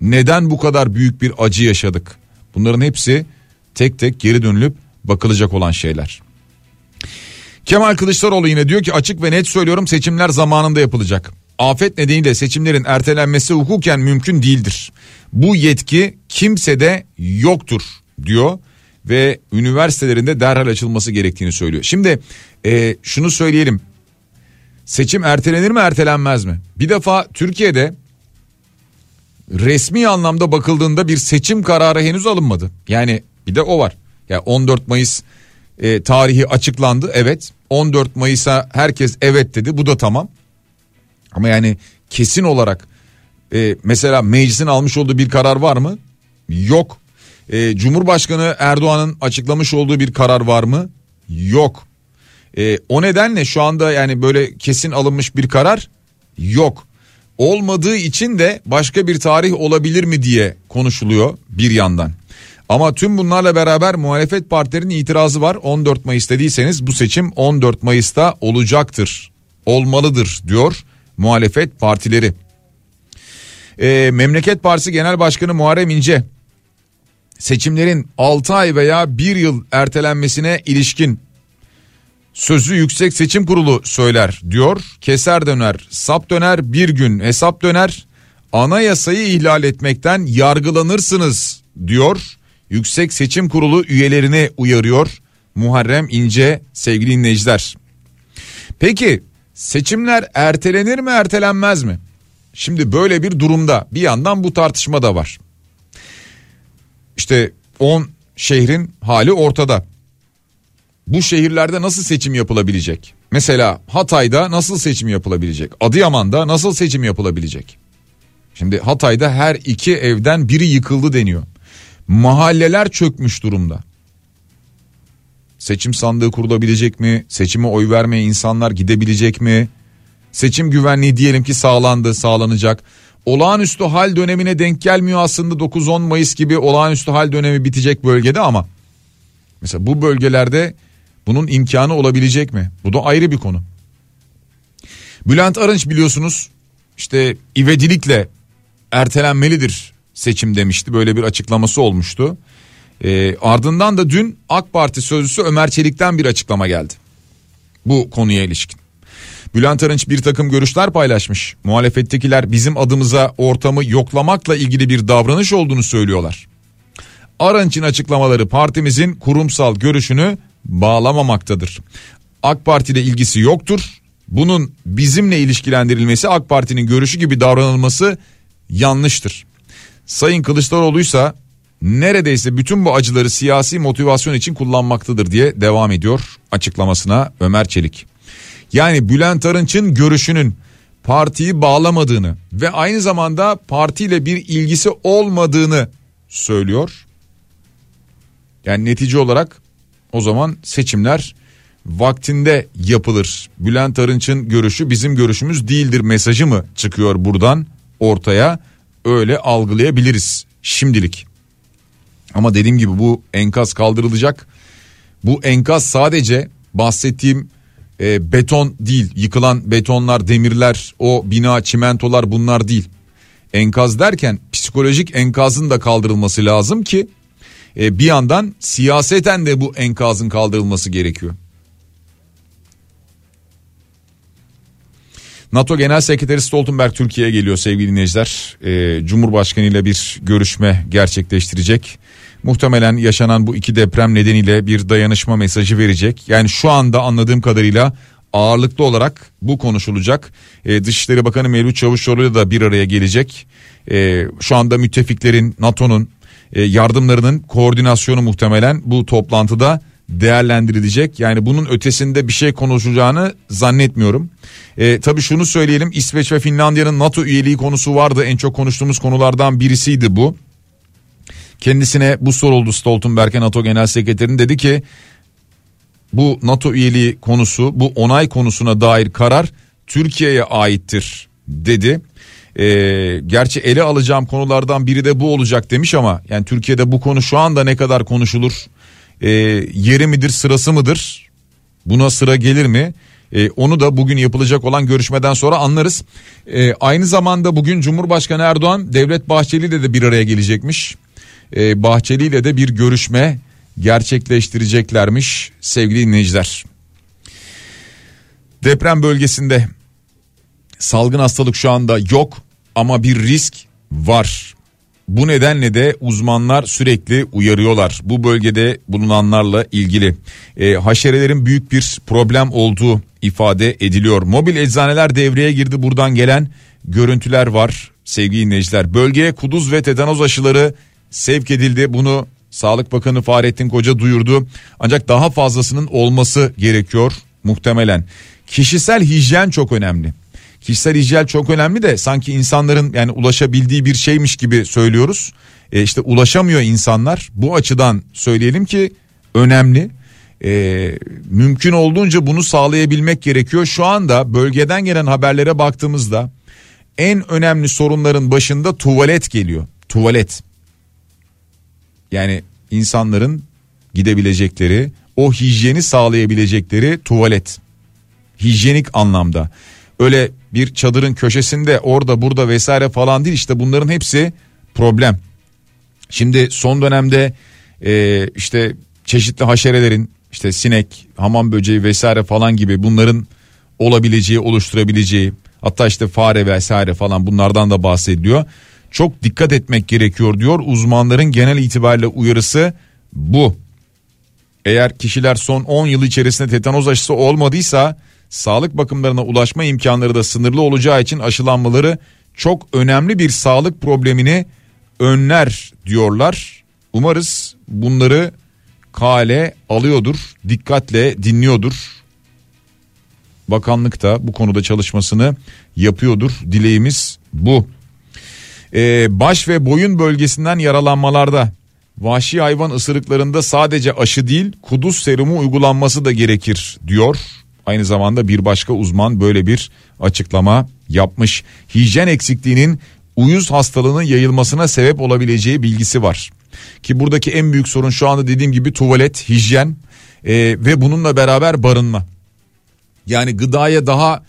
Neden bu kadar büyük bir acı yaşadık? Bunların hepsi tek tek geri dönülüp bakılacak olan şeyler. Kemal Kılıçdaroğlu yine diyor ki açık ve net söylüyorum seçimler zamanında yapılacak afet nedeniyle seçimlerin ertelenmesi hukuken mümkün değildir. Bu yetki kimsede yoktur diyor ve üniversitelerinde derhal açılması gerektiğini söylüyor. Şimdi e, şunu söyleyelim seçim ertelenir mi ertelenmez mi? Bir defa Türkiye'de resmi anlamda bakıldığında bir seçim kararı henüz alınmadı. Yani bir de o var. Ya yani 14 Mayıs e, tarihi açıklandı evet 14 Mayıs'a herkes evet dedi bu da tamam ama yani kesin olarak e, mesela meclisin almış olduğu bir karar var mı? Yok. E, Cumhurbaşkanı Erdoğan'ın açıklamış olduğu bir karar var mı? Yok. E, o nedenle şu anda yani böyle kesin alınmış bir karar yok. Olmadığı için de başka bir tarih olabilir mi diye konuşuluyor bir yandan. Ama tüm bunlarla beraber muhalefet partilerinin itirazı var. 14 Mayıs dediyseniz bu seçim 14 Mayıs'ta olacaktır. Olmalıdır diyor muhalefet partileri. Ee, Memleket Partisi Genel Başkanı Muharrem İnce seçimlerin 6 ay veya 1 yıl ertelenmesine ilişkin sözü Yüksek Seçim Kurulu söyler diyor. Keser döner, sap döner, bir gün hesap döner. Anayasayı ihlal etmekten yargılanırsınız diyor. Yüksek Seçim Kurulu üyelerini uyarıyor Muharrem İnce sevgili dinleyiciler. Peki Seçimler ertelenir mi ertelenmez mi? Şimdi böyle bir durumda bir yandan bu tartışma da var. İşte 10 şehrin hali ortada. Bu şehirlerde nasıl seçim yapılabilecek? Mesela Hatay'da nasıl seçim yapılabilecek? Adıyaman'da nasıl seçim yapılabilecek? Şimdi Hatay'da her iki evden biri yıkıldı deniyor. Mahalleler çökmüş durumda. Seçim sandığı kurulabilecek mi? Seçime oy vermeye insanlar gidebilecek mi? Seçim güvenliği diyelim ki sağlandı, sağlanacak. Olağanüstü hal dönemine denk gelmiyor aslında 9-10 Mayıs gibi olağanüstü hal dönemi bitecek bölgede ama mesela bu bölgelerde bunun imkanı olabilecek mi? Bu da ayrı bir konu. Bülent Arınç biliyorsunuz işte ivedilikle ertelenmelidir seçim demişti. Böyle bir açıklaması olmuştu. E, ardından da dün AK Parti sözcüsü Ömer Çelik'ten bir açıklama geldi. Bu konuya ilişkin. Bülent Arınç bir takım görüşler paylaşmış. Muhalefettekiler bizim adımıza ortamı yoklamakla ilgili bir davranış olduğunu söylüyorlar. Arınç'ın açıklamaları partimizin kurumsal görüşünü bağlamamaktadır. AK Parti ile ilgisi yoktur. Bunun bizimle ilişkilendirilmesi AK Parti'nin görüşü gibi davranılması yanlıştır. Sayın Kılıçdaroğlu ise neredeyse bütün bu acıları siyasi motivasyon için kullanmaktadır diye devam ediyor açıklamasına Ömer Çelik. Yani Bülent Arınç'ın görüşünün partiyi bağlamadığını ve aynı zamanda partiyle bir ilgisi olmadığını söylüyor. Yani netice olarak o zaman seçimler vaktinde yapılır. Bülent Arınç'ın görüşü bizim görüşümüz değildir mesajı mı çıkıyor buradan ortaya? Öyle algılayabiliriz şimdilik. Ama dediğim gibi bu enkaz kaldırılacak. Bu enkaz sadece bahsettiğim e, beton değil. Yıkılan betonlar, demirler, o bina, çimentolar bunlar değil. Enkaz derken psikolojik enkazın da kaldırılması lazım ki e, bir yandan siyaseten de bu enkazın kaldırılması gerekiyor. NATO Genel Sekreteri Stoltenberg Türkiye'ye geliyor sevgili dinleyiciler. E, Cumhurbaşkanı ile bir görüşme gerçekleştirecek. Muhtemelen yaşanan bu iki deprem nedeniyle bir dayanışma mesajı verecek. Yani şu anda anladığım kadarıyla ağırlıklı olarak bu konuşulacak. E, Dışişleri Bakanı Mevlüt Çavuşoğlu da bir araya gelecek. E, şu anda müttefiklerin NATO'nun e, yardımlarının koordinasyonu muhtemelen bu toplantıda değerlendirilecek. Yani bunun ötesinde bir şey konuşacağını zannetmiyorum. E, tabii şunu söyleyelim İsveç ve Finlandiya'nın NATO üyeliği konusu vardı. En çok konuştuğumuz konulardan birisiydi bu. Kendisine bu soruldu Stoltenberg'e NATO Genel Sekreterinin dedi ki bu NATO üyeliği konusu bu onay konusuna dair karar Türkiye'ye aittir dedi. Ee, gerçi ele alacağım konulardan biri de bu olacak demiş ama yani Türkiye'de bu konu şu anda ne kadar konuşulur e, yeri midir sırası mıdır buna sıra gelir mi e, onu da bugün yapılacak olan görüşmeden sonra anlarız. E, aynı zamanda bugün Cumhurbaşkanı Erdoğan Devlet Bahçeli ile de bir araya gelecekmiş. E, Bahçeli ile de bir görüşme gerçekleştireceklermiş sevgili dinleyiciler. Deprem bölgesinde salgın hastalık şu anda yok ama bir risk var. Bu nedenle de uzmanlar sürekli uyarıyorlar bu bölgede bulunanlarla ilgili. E, haşerelerin büyük bir problem olduğu ifade ediliyor. Mobil eczaneler devreye girdi buradan gelen görüntüler var sevgili dinleyiciler. Bölgeye kuduz ve tetanoz aşıları sevk edildi. Bunu Sağlık Bakanı Fahrettin Koca duyurdu. Ancak daha fazlasının olması gerekiyor muhtemelen. Kişisel hijyen çok önemli. Kişisel hijyen çok önemli de sanki insanların yani ulaşabildiği bir şeymiş gibi söylüyoruz. E işte ulaşamıyor insanlar. Bu açıdan söyleyelim ki önemli. E, mümkün olduğunca bunu sağlayabilmek gerekiyor. Şu anda bölgeden gelen haberlere baktığımızda en önemli sorunların başında tuvalet geliyor. Tuvalet. Yani insanların gidebilecekleri, o hijyeni sağlayabilecekleri tuvalet. Hijyenik anlamda. Öyle bir çadırın köşesinde orada burada vesaire falan değil işte bunların hepsi problem. Şimdi son dönemde e, işte çeşitli haşerelerin işte sinek, hamam böceği vesaire falan gibi bunların olabileceği, oluşturabileceği hatta işte fare vesaire falan bunlardan da bahsediliyor çok dikkat etmek gerekiyor diyor uzmanların genel itibariyle uyarısı bu. Eğer kişiler son 10 yıl içerisinde tetanoz aşısı olmadıysa sağlık bakımlarına ulaşma imkanları da sınırlı olacağı için aşılanmaları çok önemli bir sağlık problemini önler diyorlar. Umarız bunları kale alıyordur, dikkatle dinliyordur. Bakanlık da bu konuda çalışmasını yapıyordur. Dileğimiz bu. Ee, baş ve boyun bölgesinden yaralanmalarda Vahşi hayvan ısırıklarında sadece aşı değil kuduz serumu uygulanması da gerekir diyor. Aynı zamanda bir başka uzman böyle bir açıklama yapmış. Hijyen eksikliğinin uyuz hastalığının yayılmasına sebep olabileceği bilgisi var. Ki buradaki en büyük sorun şu anda dediğim gibi tuvalet, hijyen e, ve bununla beraber barınma. Yani gıdaya daha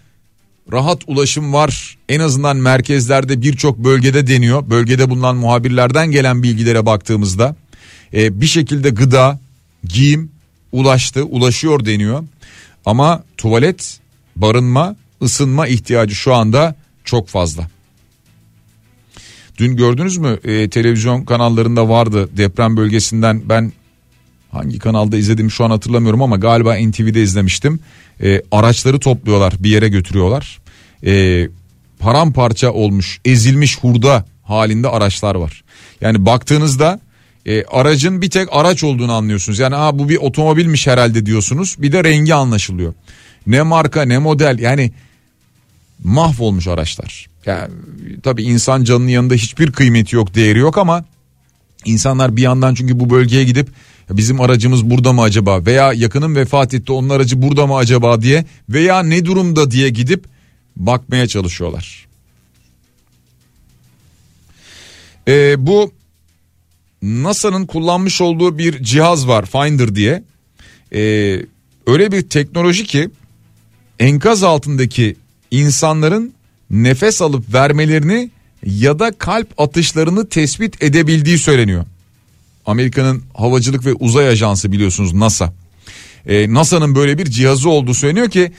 rahat ulaşım var. En azından merkezlerde birçok bölgede deniyor. Bölgede bulunan muhabirlerden gelen bilgilere baktığımızda e, bir şekilde gıda, giyim ulaştı, ulaşıyor deniyor. Ama tuvalet, barınma, ısınma ihtiyacı şu anda çok fazla. Dün gördünüz mü e, televizyon kanallarında vardı deprem bölgesinden ben hangi kanalda izledim şu an hatırlamıyorum ama galiba NTV'de izlemiştim. E, araçları topluyorlar bir yere götürüyorlar. E, paramparça olmuş ezilmiş hurda halinde araçlar var. Yani baktığınızda e, aracın bir tek araç olduğunu anlıyorsunuz. Yani Aa, bu bir otomobilmiş herhalde diyorsunuz bir de rengi anlaşılıyor. Ne marka ne model yani mahvolmuş araçlar. Yani tabii insan canının yanında hiçbir kıymeti yok, değeri yok ama insanlar bir yandan çünkü bu bölgeye gidip bizim aracımız burada mı acaba veya yakının vefat etti onun aracı burada mı acaba diye veya ne durumda diye gidip bakmaya çalışıyorlar. Ee, bu NASA'nın kullanmış olduğu bir cihaz var Finder diye. Ee, öyle bir teknoloji ki enkaz altındaki insanların nefes alıp vermelerini ya da kalp atışlarını tespit edebildiği söyleniyor. Amerika'nın havacılık ve uzay ajansı biliyorsunuz NASA. Ee, NASA'nın böyle bir cihazı olduğu söyleniyor ki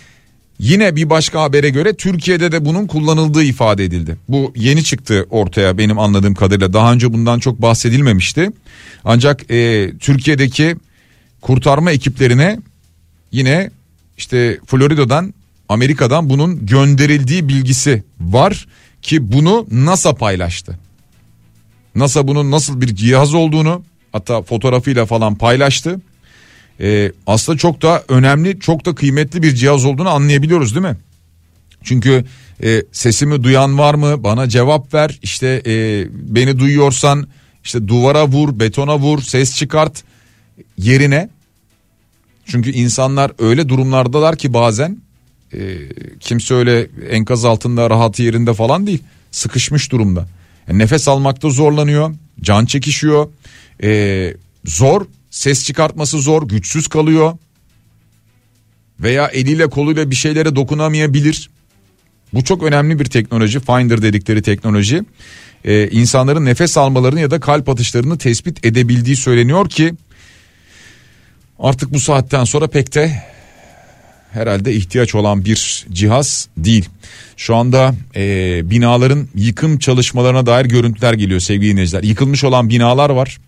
yine bir başka habere göre Türkiye'de de bunun kullanıldığı ifade edildi. Bu yeni çıktı ortaya benim anladığım kadarıyla daha önce bundan çok bahsedilmemişti. Ancak e, Türkiye'deki kurtarma ekiplerine yine işte Florida'dan Amerika'dan bunun gönderildiği bilgisi var ki bunu NASA paylaştı. NASA bunun nasıl bir cihaz olduğunu hatta fotoğrafıyla falan paylaştı. Ee, aslında çok da önemli çok da kıymetli bir cihaz olduğunu anlayabiliyoruz değil mi? Çünkü e, sesimi duyan var mı bana cevap ver işte e, beni duyuyorsan işte duvara vur betona vur ses çıkart yerine. Çünkü insanlar öyle durumlardalar ki bazen e, kimse öyle enkaz altında rahat yerinde falan değil sıkışmış durumda. Yani nefes almakta zorlanıyor can çekişiyor e, zor ses çıkartması zor güçsüz kalıyor veya eliyle koluyla bir şeylere dokunamayabilir. Bu çok önemli bir teknoloji Finder dedikleri teknoloji. Ee, insanların nefes almalarını ya da kalp atışlarını tespit edebildiği söyleniyor ki artık bu saatten sonra pek de herhalde ihtiyaç olan bir cihaz değil. Şu anda e, binaların yıkım çalışmalarına dair görüntüler geliyor sevgili dinleyiciler. Yıkılmış olan binalar var.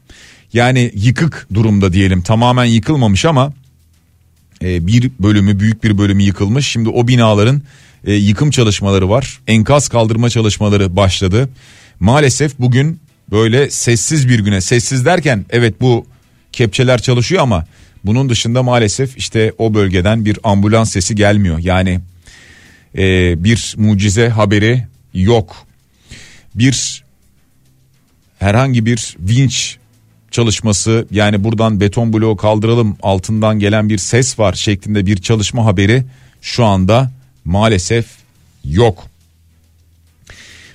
Yani yıkık durumda diyelim tamamen yıkılmamış ama e, bir bölümü büyük bir bölümü yıkılmış. Şimdi o binaların e, yıkım çalışmaları var. Enkaz kaldırma çalışmaları başladı. Maalesef bugün böyle sessiz bir güne sessiz derken evet bu kepçeler çalışıyor ama bunun dışında maalesef işte o bölgeden bir ambulans sesi gelmiyor. Yani e, bir mucize haberi yok. Bir herhangi bir vinç çalışması yani buradan beton bloğu kaldıralım altından gelen bir ses var şeklinde bir çalışma haberi şu anda maalesef yok.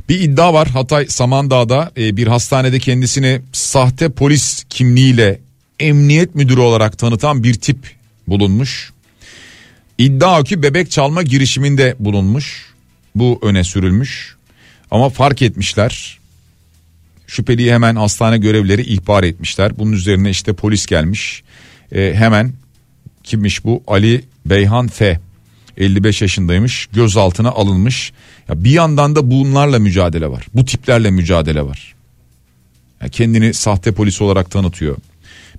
Bir iddia var Hatay Samandağ'da e, bir hastanede kendisini sahte polis kimliğiyle emniyet müdürü olarak tanıtan bir tip bulunmuş. İddia ki bebek çalma girişiminde bulunmuş. Bu öne sürülmüş. Ama fark etmişler. Şüpheliyi hemen hastane görevlileri ihbar etmişler. Bunun üzerine işte polis gelmiş. E, hemen kimmiş bu? Ali Beyhan F. 55 yaşındaymış. Gözaltına alınmış. Ya bir yandan da bunlarla mücadele var. Bu tiplerle mücadele var. Ya kendini sahte polis olarak tanıtıyor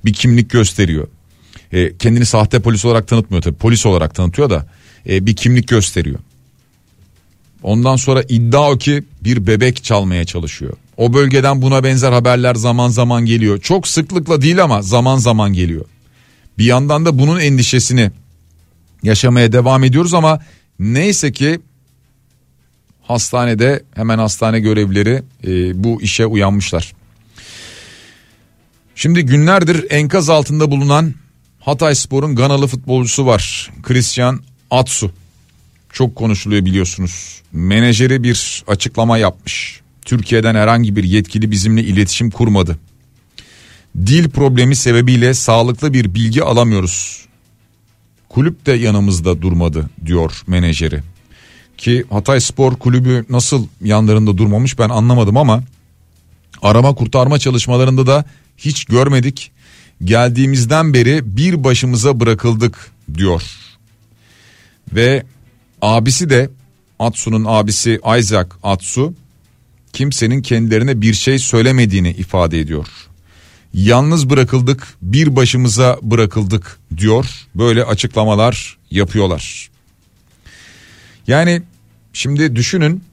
bir kimlik gösteriyor. E, kendini sahte polis olarak tanıtmıyor tabii polis olarak tanıtıyor da e, bir kimlik gösteriyor. Ondan sonra iddia o ki bir bebek çalmaya çalışıyor. O bölgeden buna benzer haberler zaman zaman geliyor. Çok sıklıkla değil ama zaman zaman geliyor. Bir yandan da bunun endişesini yaşamaya devam ediyoruz ama neyse ki hastanede hemen hastane görevlileri e, bu işe uyanmışlar. Şimdi günlerdir enkaz altında bulunan Hatay Spor'un Ganalı futbolcusu var. Christian Atsu. Çok konuşuluyor biliyorsunuz. Menajeri bir açıklama yapmış. Türkiye'den herhangi bir yetkili bizimle iletişim kurmadı. Dil problemi sebebiyle sağlıklı bir bilgi alamıyoruz. Kulüp de yanımızda durmadı diyor menajeri. Ki Hatay Spor Kulübü nasıl yanlarında durmamış ben anlamadım ama arama kurtarma çalışmalarında da hiç görmedik. Geldiğimizden beri bir başımıza bırakıldık diyor. Ve abisi de Atsu'nun abisi Isaac Atsu kimsenin kendilerine bir şey söylemediğini ifade ediyor. Yalnız bırakıldık, bir başımıza bırakıldık diyor. Böyle açıklamalar yapıyorlar. Yani şimdi düşünün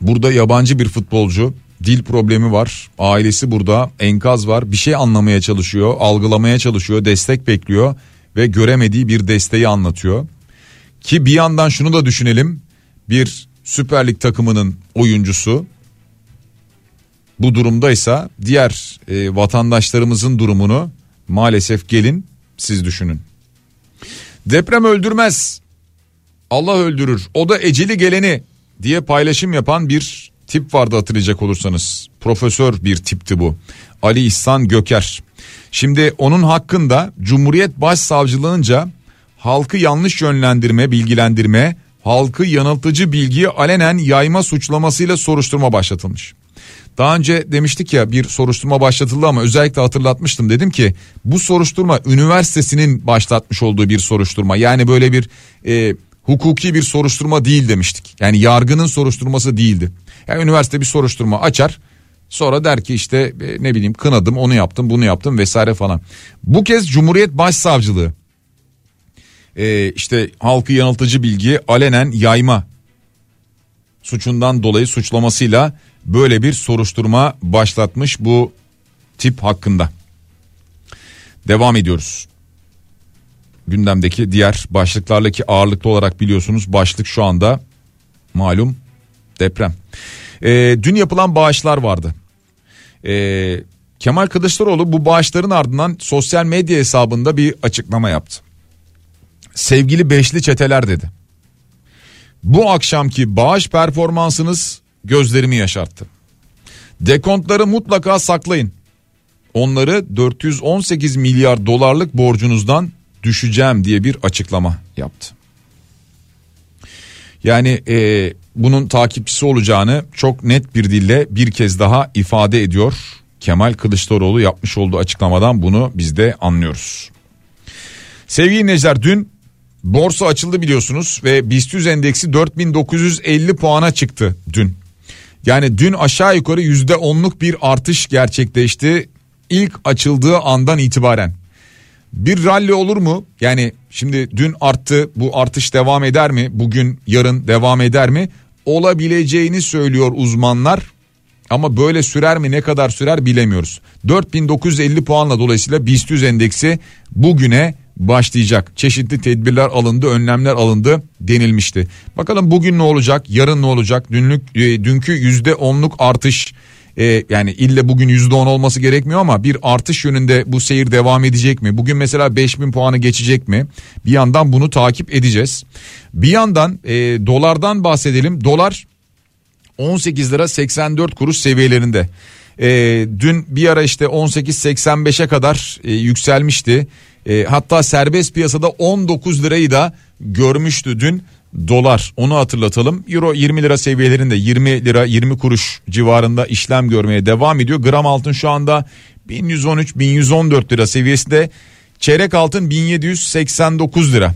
burada yabancı bir futbolcu dil problemi var. Ailesi burada, enkaz var. Bir şey anlamaya çalışıyor, algılamaya çalışıyor, destek bekliyor ve göremediği bir desteği anlatıyor. Ki bir yandan şunu da düşünelim. Bir Süper Lig takımının oyuncusu bu durumdaysa diğer e, vatandaşlarımızın durumunu maalesef gelin siz düşünün. Deprem öldürmez. Allah öldürür. O da eceli geleni diye paylaşım yapan bir tip vardı hatırlayacak olursanız. Profesör bir tipti bu. Ali İhsan Göker. Şimdi onun hakkında Cumhuriyet Başsavcılığınca halkı yanlış yönlendirme, bilgilendirme, halkı yanıltıcı bilgiyi alenen yayma suçlamasıyla soruşturma başlatılmış. Daha önce demiştik ya bir soruşturma başlatıldı ama özellikle hatırlatmıştım dedim ki bu soruşturma üniversitesinin başlatmış olduğu bir soruşturma. Yani böyle bir e, hukuki bir soruşturma değil demiştik. Yani yargının soruşturması değildi. Yani üniversite bir soruşturma açar sonra der ki işte e, ne bileyim kınadım onu yaptım bunu yaptım vesaire falan. Bu kez Cumhuriyet Başsavcılığı e, işte halkı yanıltıcı bilgi alenen yayma suçundan dolayı suçlamasıyla böyle bir soruşturma başlatmış bu tip hakkında. Devam ediyoruz. Gündemdeki diğer başlıklarla ki ağırlıklı olarak biliyorsunuz başlık şu anda malum deprem. Ee, dün yapılan bağışlar vardı. Ee, Kemal Kılıçdaroğlu bu bağışların ardından sosyal medya hesabında bir açıklama yaptı. Sevgili beşli çeteler dedi. Bu akşamki bağış performansınız gözlerimi yaşarttı. Dekontları mutlaka saklayın. Onları 418 milyar dolarlık borcunuzdan düşeceğim diye bir açıklama yaptı. Yani e, bunun takipçisi olacağını çok net bir dille bir kez daha ifade ediyor. Kemal Kılıçdaroğlu yapmış olduğu açıklamadan bunu biz de anlıyoruz. Sevgili dinleyiciler dün borsa açıldı biliyorsunuz ve BIST 100 endeksi 4950 puana çıktı dün. Yani dün aşağı yukarı yüzde onluk bir artış gerçekleşti ilk açıldığı andan itibaren. Bir rally olur mu? Yani şimdi dün arttı bu artış devam eder mi? Bugün yarın devam eder mi? Olabileceğini söylüyor uzmanlar. Ama böyle sürer mi ne kadar sürer bilemiyoruz. 4950 puanla dolayısıyla BIST 100 endeksi bugüne başlayacak. Çeşitli tedbirler alındı, önlemler alındı denilmişti. Bakalım bugün ne olacak, yarın ne olacak? Dünlük e, dünkü %10'luk artış e, yani ille bugün %10 olması gerekmiyor ama bir artış yönünde bu seyir devam edecek mi? Bugün mesela 5000 puanı geçecek mi? Bir yandan bunu takip edeceğiz. Bir yandan e, dolardan bahsedelim. Dolar 18 lira 84 kuruş seviyelerinde. E, dün bir ara işte 18.85'e kadar e, yükselmişti. E, hatta serbest piyasada 19 lirayı da görmüştü dün dolar onu hatırlatalım. Euro 20 lira seviyelerinde 20 lira 20 kuruş civarında işlem görmeye devam ediyor. Gram altın şu anda 1113 1114 lira seviyesinde. Çeyrek altın 1789 lira.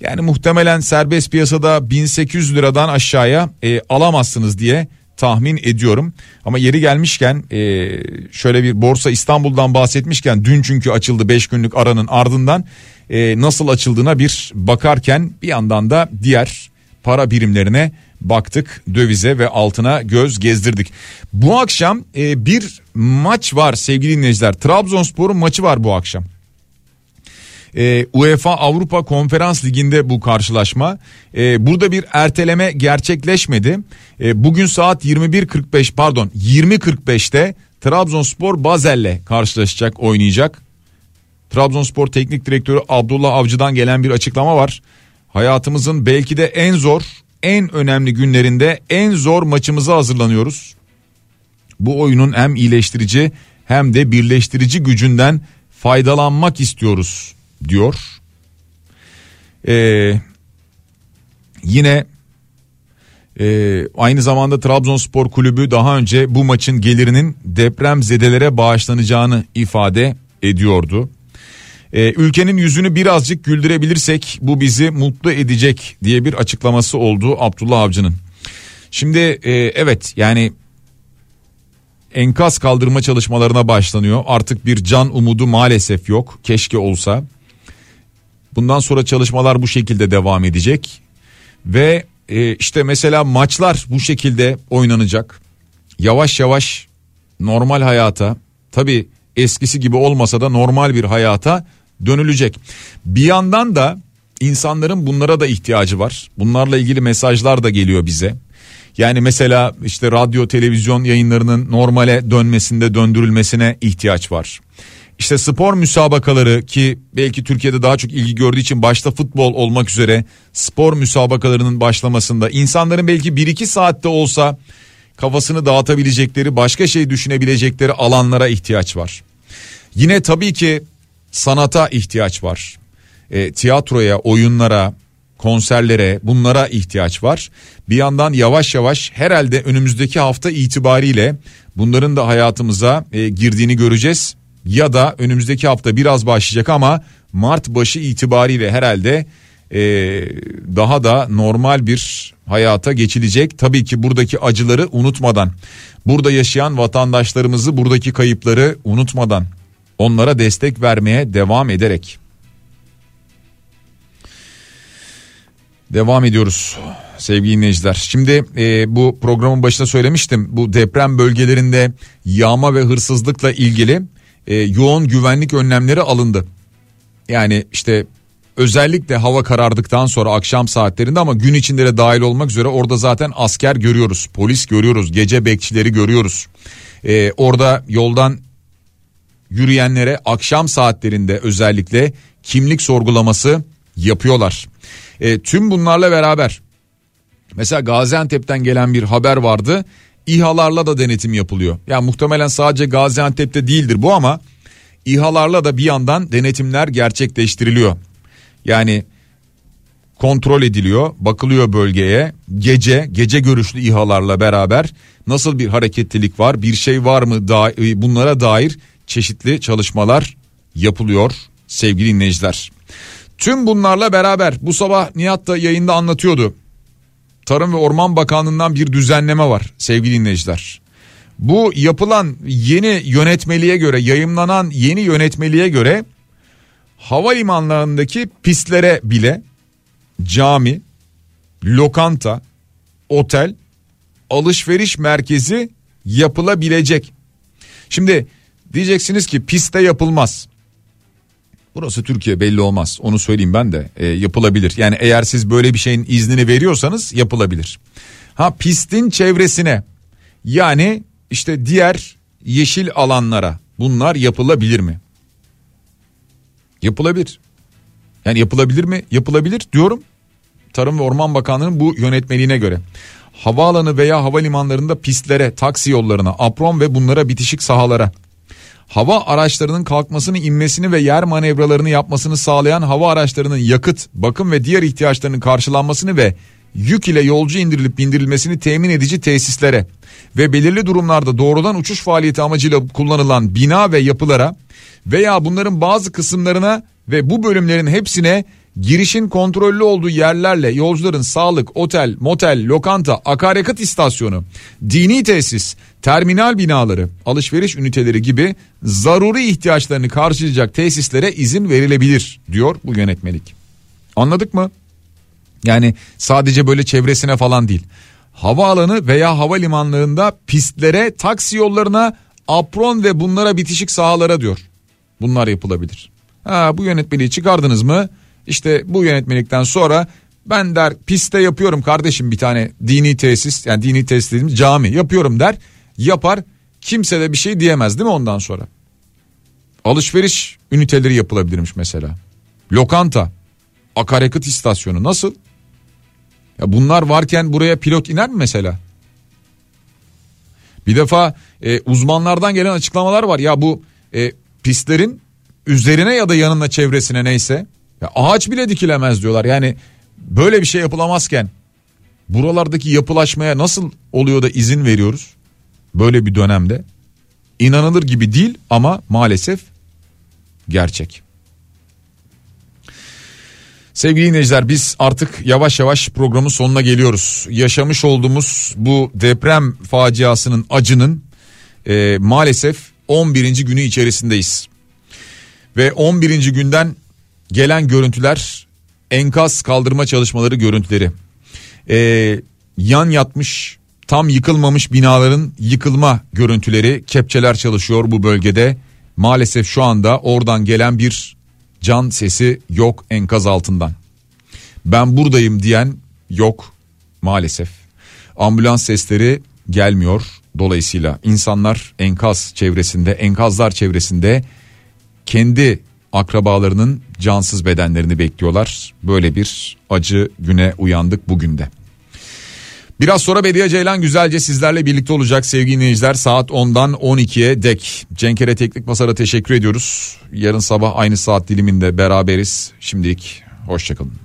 Yani muhtemelen serbest piyasada 1800 liradan aşağıya e, alamazsınız diye tahmin ediyorum. Ama yeri gelmişken e, şöyle bir borsa İstanbul'dan bahsetmişken dün çünkü açıldı 5 günlük aranın ardından e, nasıl açıldığına bir bakarken bir yandan da diğer para birimlerine baktık dövize ve altına göz gezdirdik. Bu akşam e, bir maç var sevgili dinleyiciler Trabzonspor'un maçı var bu akşam e, UEFA Avrupa Konferans Ligi'nde bu karşılaşma. E, burada bir erteleme gerçekleşmedi. E, bugün saat 21.45 pardon 20.45'te Trabzonspor Bazel'le karşılaşacak, oynayacak. Trabzonspor Teknik Direktörü Abdullah Avcı'dan gelen bir açıklama var. Hayatımızın belki de en zor, en önemli günlerinde en zor maçımıza hazırlanıyoruz. Bu oyunun hem iyileştirici hem de birleştirici gücünden faydalanmak istiyoruz diyor. Ee, yine e, aynı zamanda Trabzonspor Kulübü daha önce bu maçın gelirinin deprem zedelere bağışlanacağını ifade ediyordu. Ee, ülkenin yüzünü birazcık güldürebilirsek bu bizi mutlu edecek diye bir açıklaması oldu Abdullah Avcı'nın. Şimdi e, evet yani enkaz kaldırma çalışmalarına başlanıyor. Artık bir can umudu maalesef yok. Keşke olsa. Bundan sonra çalışmalar bu şekilde devam edecek. Ve e, işte mesela maçlar bu şekilde oynanacak. Yavaş yavaş normal hayata tabi eskisi gibi olmasa da normal bir hayata dönülecek. Bir yandan da insanların bunlara da ihtiyacı var. Bunlarla ilgili mesajlar da geliyor bize. Yani mesela işte radyo televizyon yayınlarının normale dönmesinde döndürülmesine ihtiyaç var. İşte spor müsabakaları ki belki Türkiye'de daha çok ilgi gördüğü için başta futbol olmak üzere spor müsabakalarının başlamasında insanların belki 1-2 saatte olsa kafasını dağıtabilecekleri başka şey düşünebilecekleri alanlara ihtiyaç var. Yine tabii ki sanata ihtiyaç var. E, tiyatroya, oyunlara, konserlere bunlara ihtiyaç var. Bir yandan yavaş yavaş herhalde önümüzdeki hafta itibariyle bunların da hayatımıza e, girdiğini göreceğiz. Ya da önümüzdeki hafta biraz başlayacak ama Mart başı itibariyle herhalde e, daha da normal bir hayata geçilecek. Tabii ki buradaki acıları unutmadan, burada yaşayan vatandaşlarımızı buradaki kayıpları unutmadan onlara destek vermeye devam ederek. Devam ediyoruz sevgili dinleyiciler. Şimdi e, bu programın başında söylemiştim. Bu deprem bölgelerinde yağma ve hırsızlıkla ilgili e, yoğun güvenlik önlemleri alındı. Yani işte özellikle hava karardıktan sonra akşam saatlerinde ama gün içinde de dahil olmak üzere orada zaten asker görüyoruz, polis görüyoruz, gece bekçileri görüyoruz. E, orada yoldan yürüyenlere akşam saatlerinde özellikle kimlik sorgulaması yapıyorlar. E, tüm bunlarla beraber mesela Gaziantep'ten gelen bir haber vardı. İHA'larla da denetim yapılıyor. Yani muhtemelen sadece Gaziantep'te değildir bu ama İHA'larla da bir yandan denetimler gerçekleştiriliyor. Yani kontrol ediliyor, bakılıyor bölgeye. Gece, gece görüşlü İHA'larla beraber nasıl bir hareketlilik var, bir şey var mı da, bunlara dair çeşitli çalışmalar yapılıyor sevgili dinleyiciler. Tüm bunlarla beraber bu sabah Nihat da yayında anlatıyordu. Tarım ve Orman Bakanlığı'ndan bir düzenleme var sevgili dinleyiciler. Bu yapılan yeni yönetmeliğe göre yayımlanan yeni yönetmeliğe göre havalimanlarındaki pistlere bile cami, lokanta, otel, alışveriş merkezi yapılabilecek. Şimdi diyeceksiniz ki piste yapılmaz. Burası Türkiye belli olmaz onu söyleyeyim ben de e, yapılabilir. Yani eğer siz böyle bir şeyin iznini veriyorsanız yapılabilir. Ha pistin çevresine yani işte diğer yeşil alanlara bunlar yapılabilir mi? Yapılabilir. Yani yapılabilir mi? Yapılabilir diyorum. Tarım ve Orman Bakanlığı'nın bu yönetmeliğine göre. Havaalanı veya havalimanlarında pistlere, taksi yollarına, apron ve bunlara bitişik sahalara hava araçlarının kalkmasını, inmesini ve yer manevralarını yapmasını sağlayan hava araçlarının yakıt, bakım ve diğer ihtiyaçlarının karşılanmasını ve yük ile yolcu indirilip bindirilmesini temin edici tesislere ve belirli durumlarda doğrudan uçuş faaliyeti amacıyla kullanılan bina ve yapılara veya bunların bazı kısımlarına ve bu bölümlerin hepsine girişin kontrollü olduğu yerlerle yolcuların sağlık, otel, motel, lokanta, akaryakıt istasyonu, dini tesis, terminal binaları, alışveriş üniteleri gibi zaruri ihtiyaçlarını karşılayacak tesislere izin verilebilir diyor bu yönetmelik. Anladık mı? Yani sadece böyle çevresine falan değil. Havaalanı veya havalimanlarında pistlere, taksi yollarına, apron ve bunlara bitişik sahalara diyor. Bunlar yapılabilir. Ha, bu yönetmeliği çıkardınız mı? İşte bu yönetmelikten sonra ben der piste yapıyorum kardeşim bir tane dini tesis yani dini tesis dediğimiz cami yapıyorum der yapar Kimse de bir şey diyemez değil mi ondan sonra? Alışveriş üniteleri yapılabilirmiş mesela. Lokanta, akaryakıt istasyonu nasıl? Ya bunlar varken buraya pilot iner mi mesela? Bir defa e, uzmanlardan gelen açıklamalar var. Ya bu e, pistlerin üzerine ya da yanına çevresine neyse ya ağaç bile dikilemez diyorlar. Yani böyle bir şey yapılamazken buralardaki yapılaşmaya nasıl oluyor da izin veriyoruz? Böyle bir dönemde inanılır gibi değil ama maalesef gerçek. Sevgili dinleyiciler biz artık yavaş yavaş programın sonuna geliyoruz. Yaşamış olduğumuz bu deprem faciasının acının e, maalesef 11. günü içerisindeyiz. Ve 11. günden gelen görüntüler enkaz kaldırma çalışmaları görüntüleri. E, yan yatmış tam yıkılmamış binaların yıkılma görüntüleri kepçeler çalışıyor bu bölgede. Maalesef şu anda oradan gelen bir can sesi yok enkaz altından. Ben buradayım diyen yok maalesef. Ambulans sesleri gelmiyor. Dolayısıyla insanlar enkaz çevresinde, enkazlar çevresinde kendi akrabalarının cansız bedenlerini bekliyorlar. Böyle bir acı güne uyandık bugün de. Biraz sonra Bediye Ceylan güzelce sizlerle birlikte olacak sevgili dinleyiciler saat 10'dan 12'ye dek. Cenkere Teknik Masar'a teşekkür ediyoruz. Yarın sabah aynı saat diliminde beraberiz. Şimdilik hoşçakalın.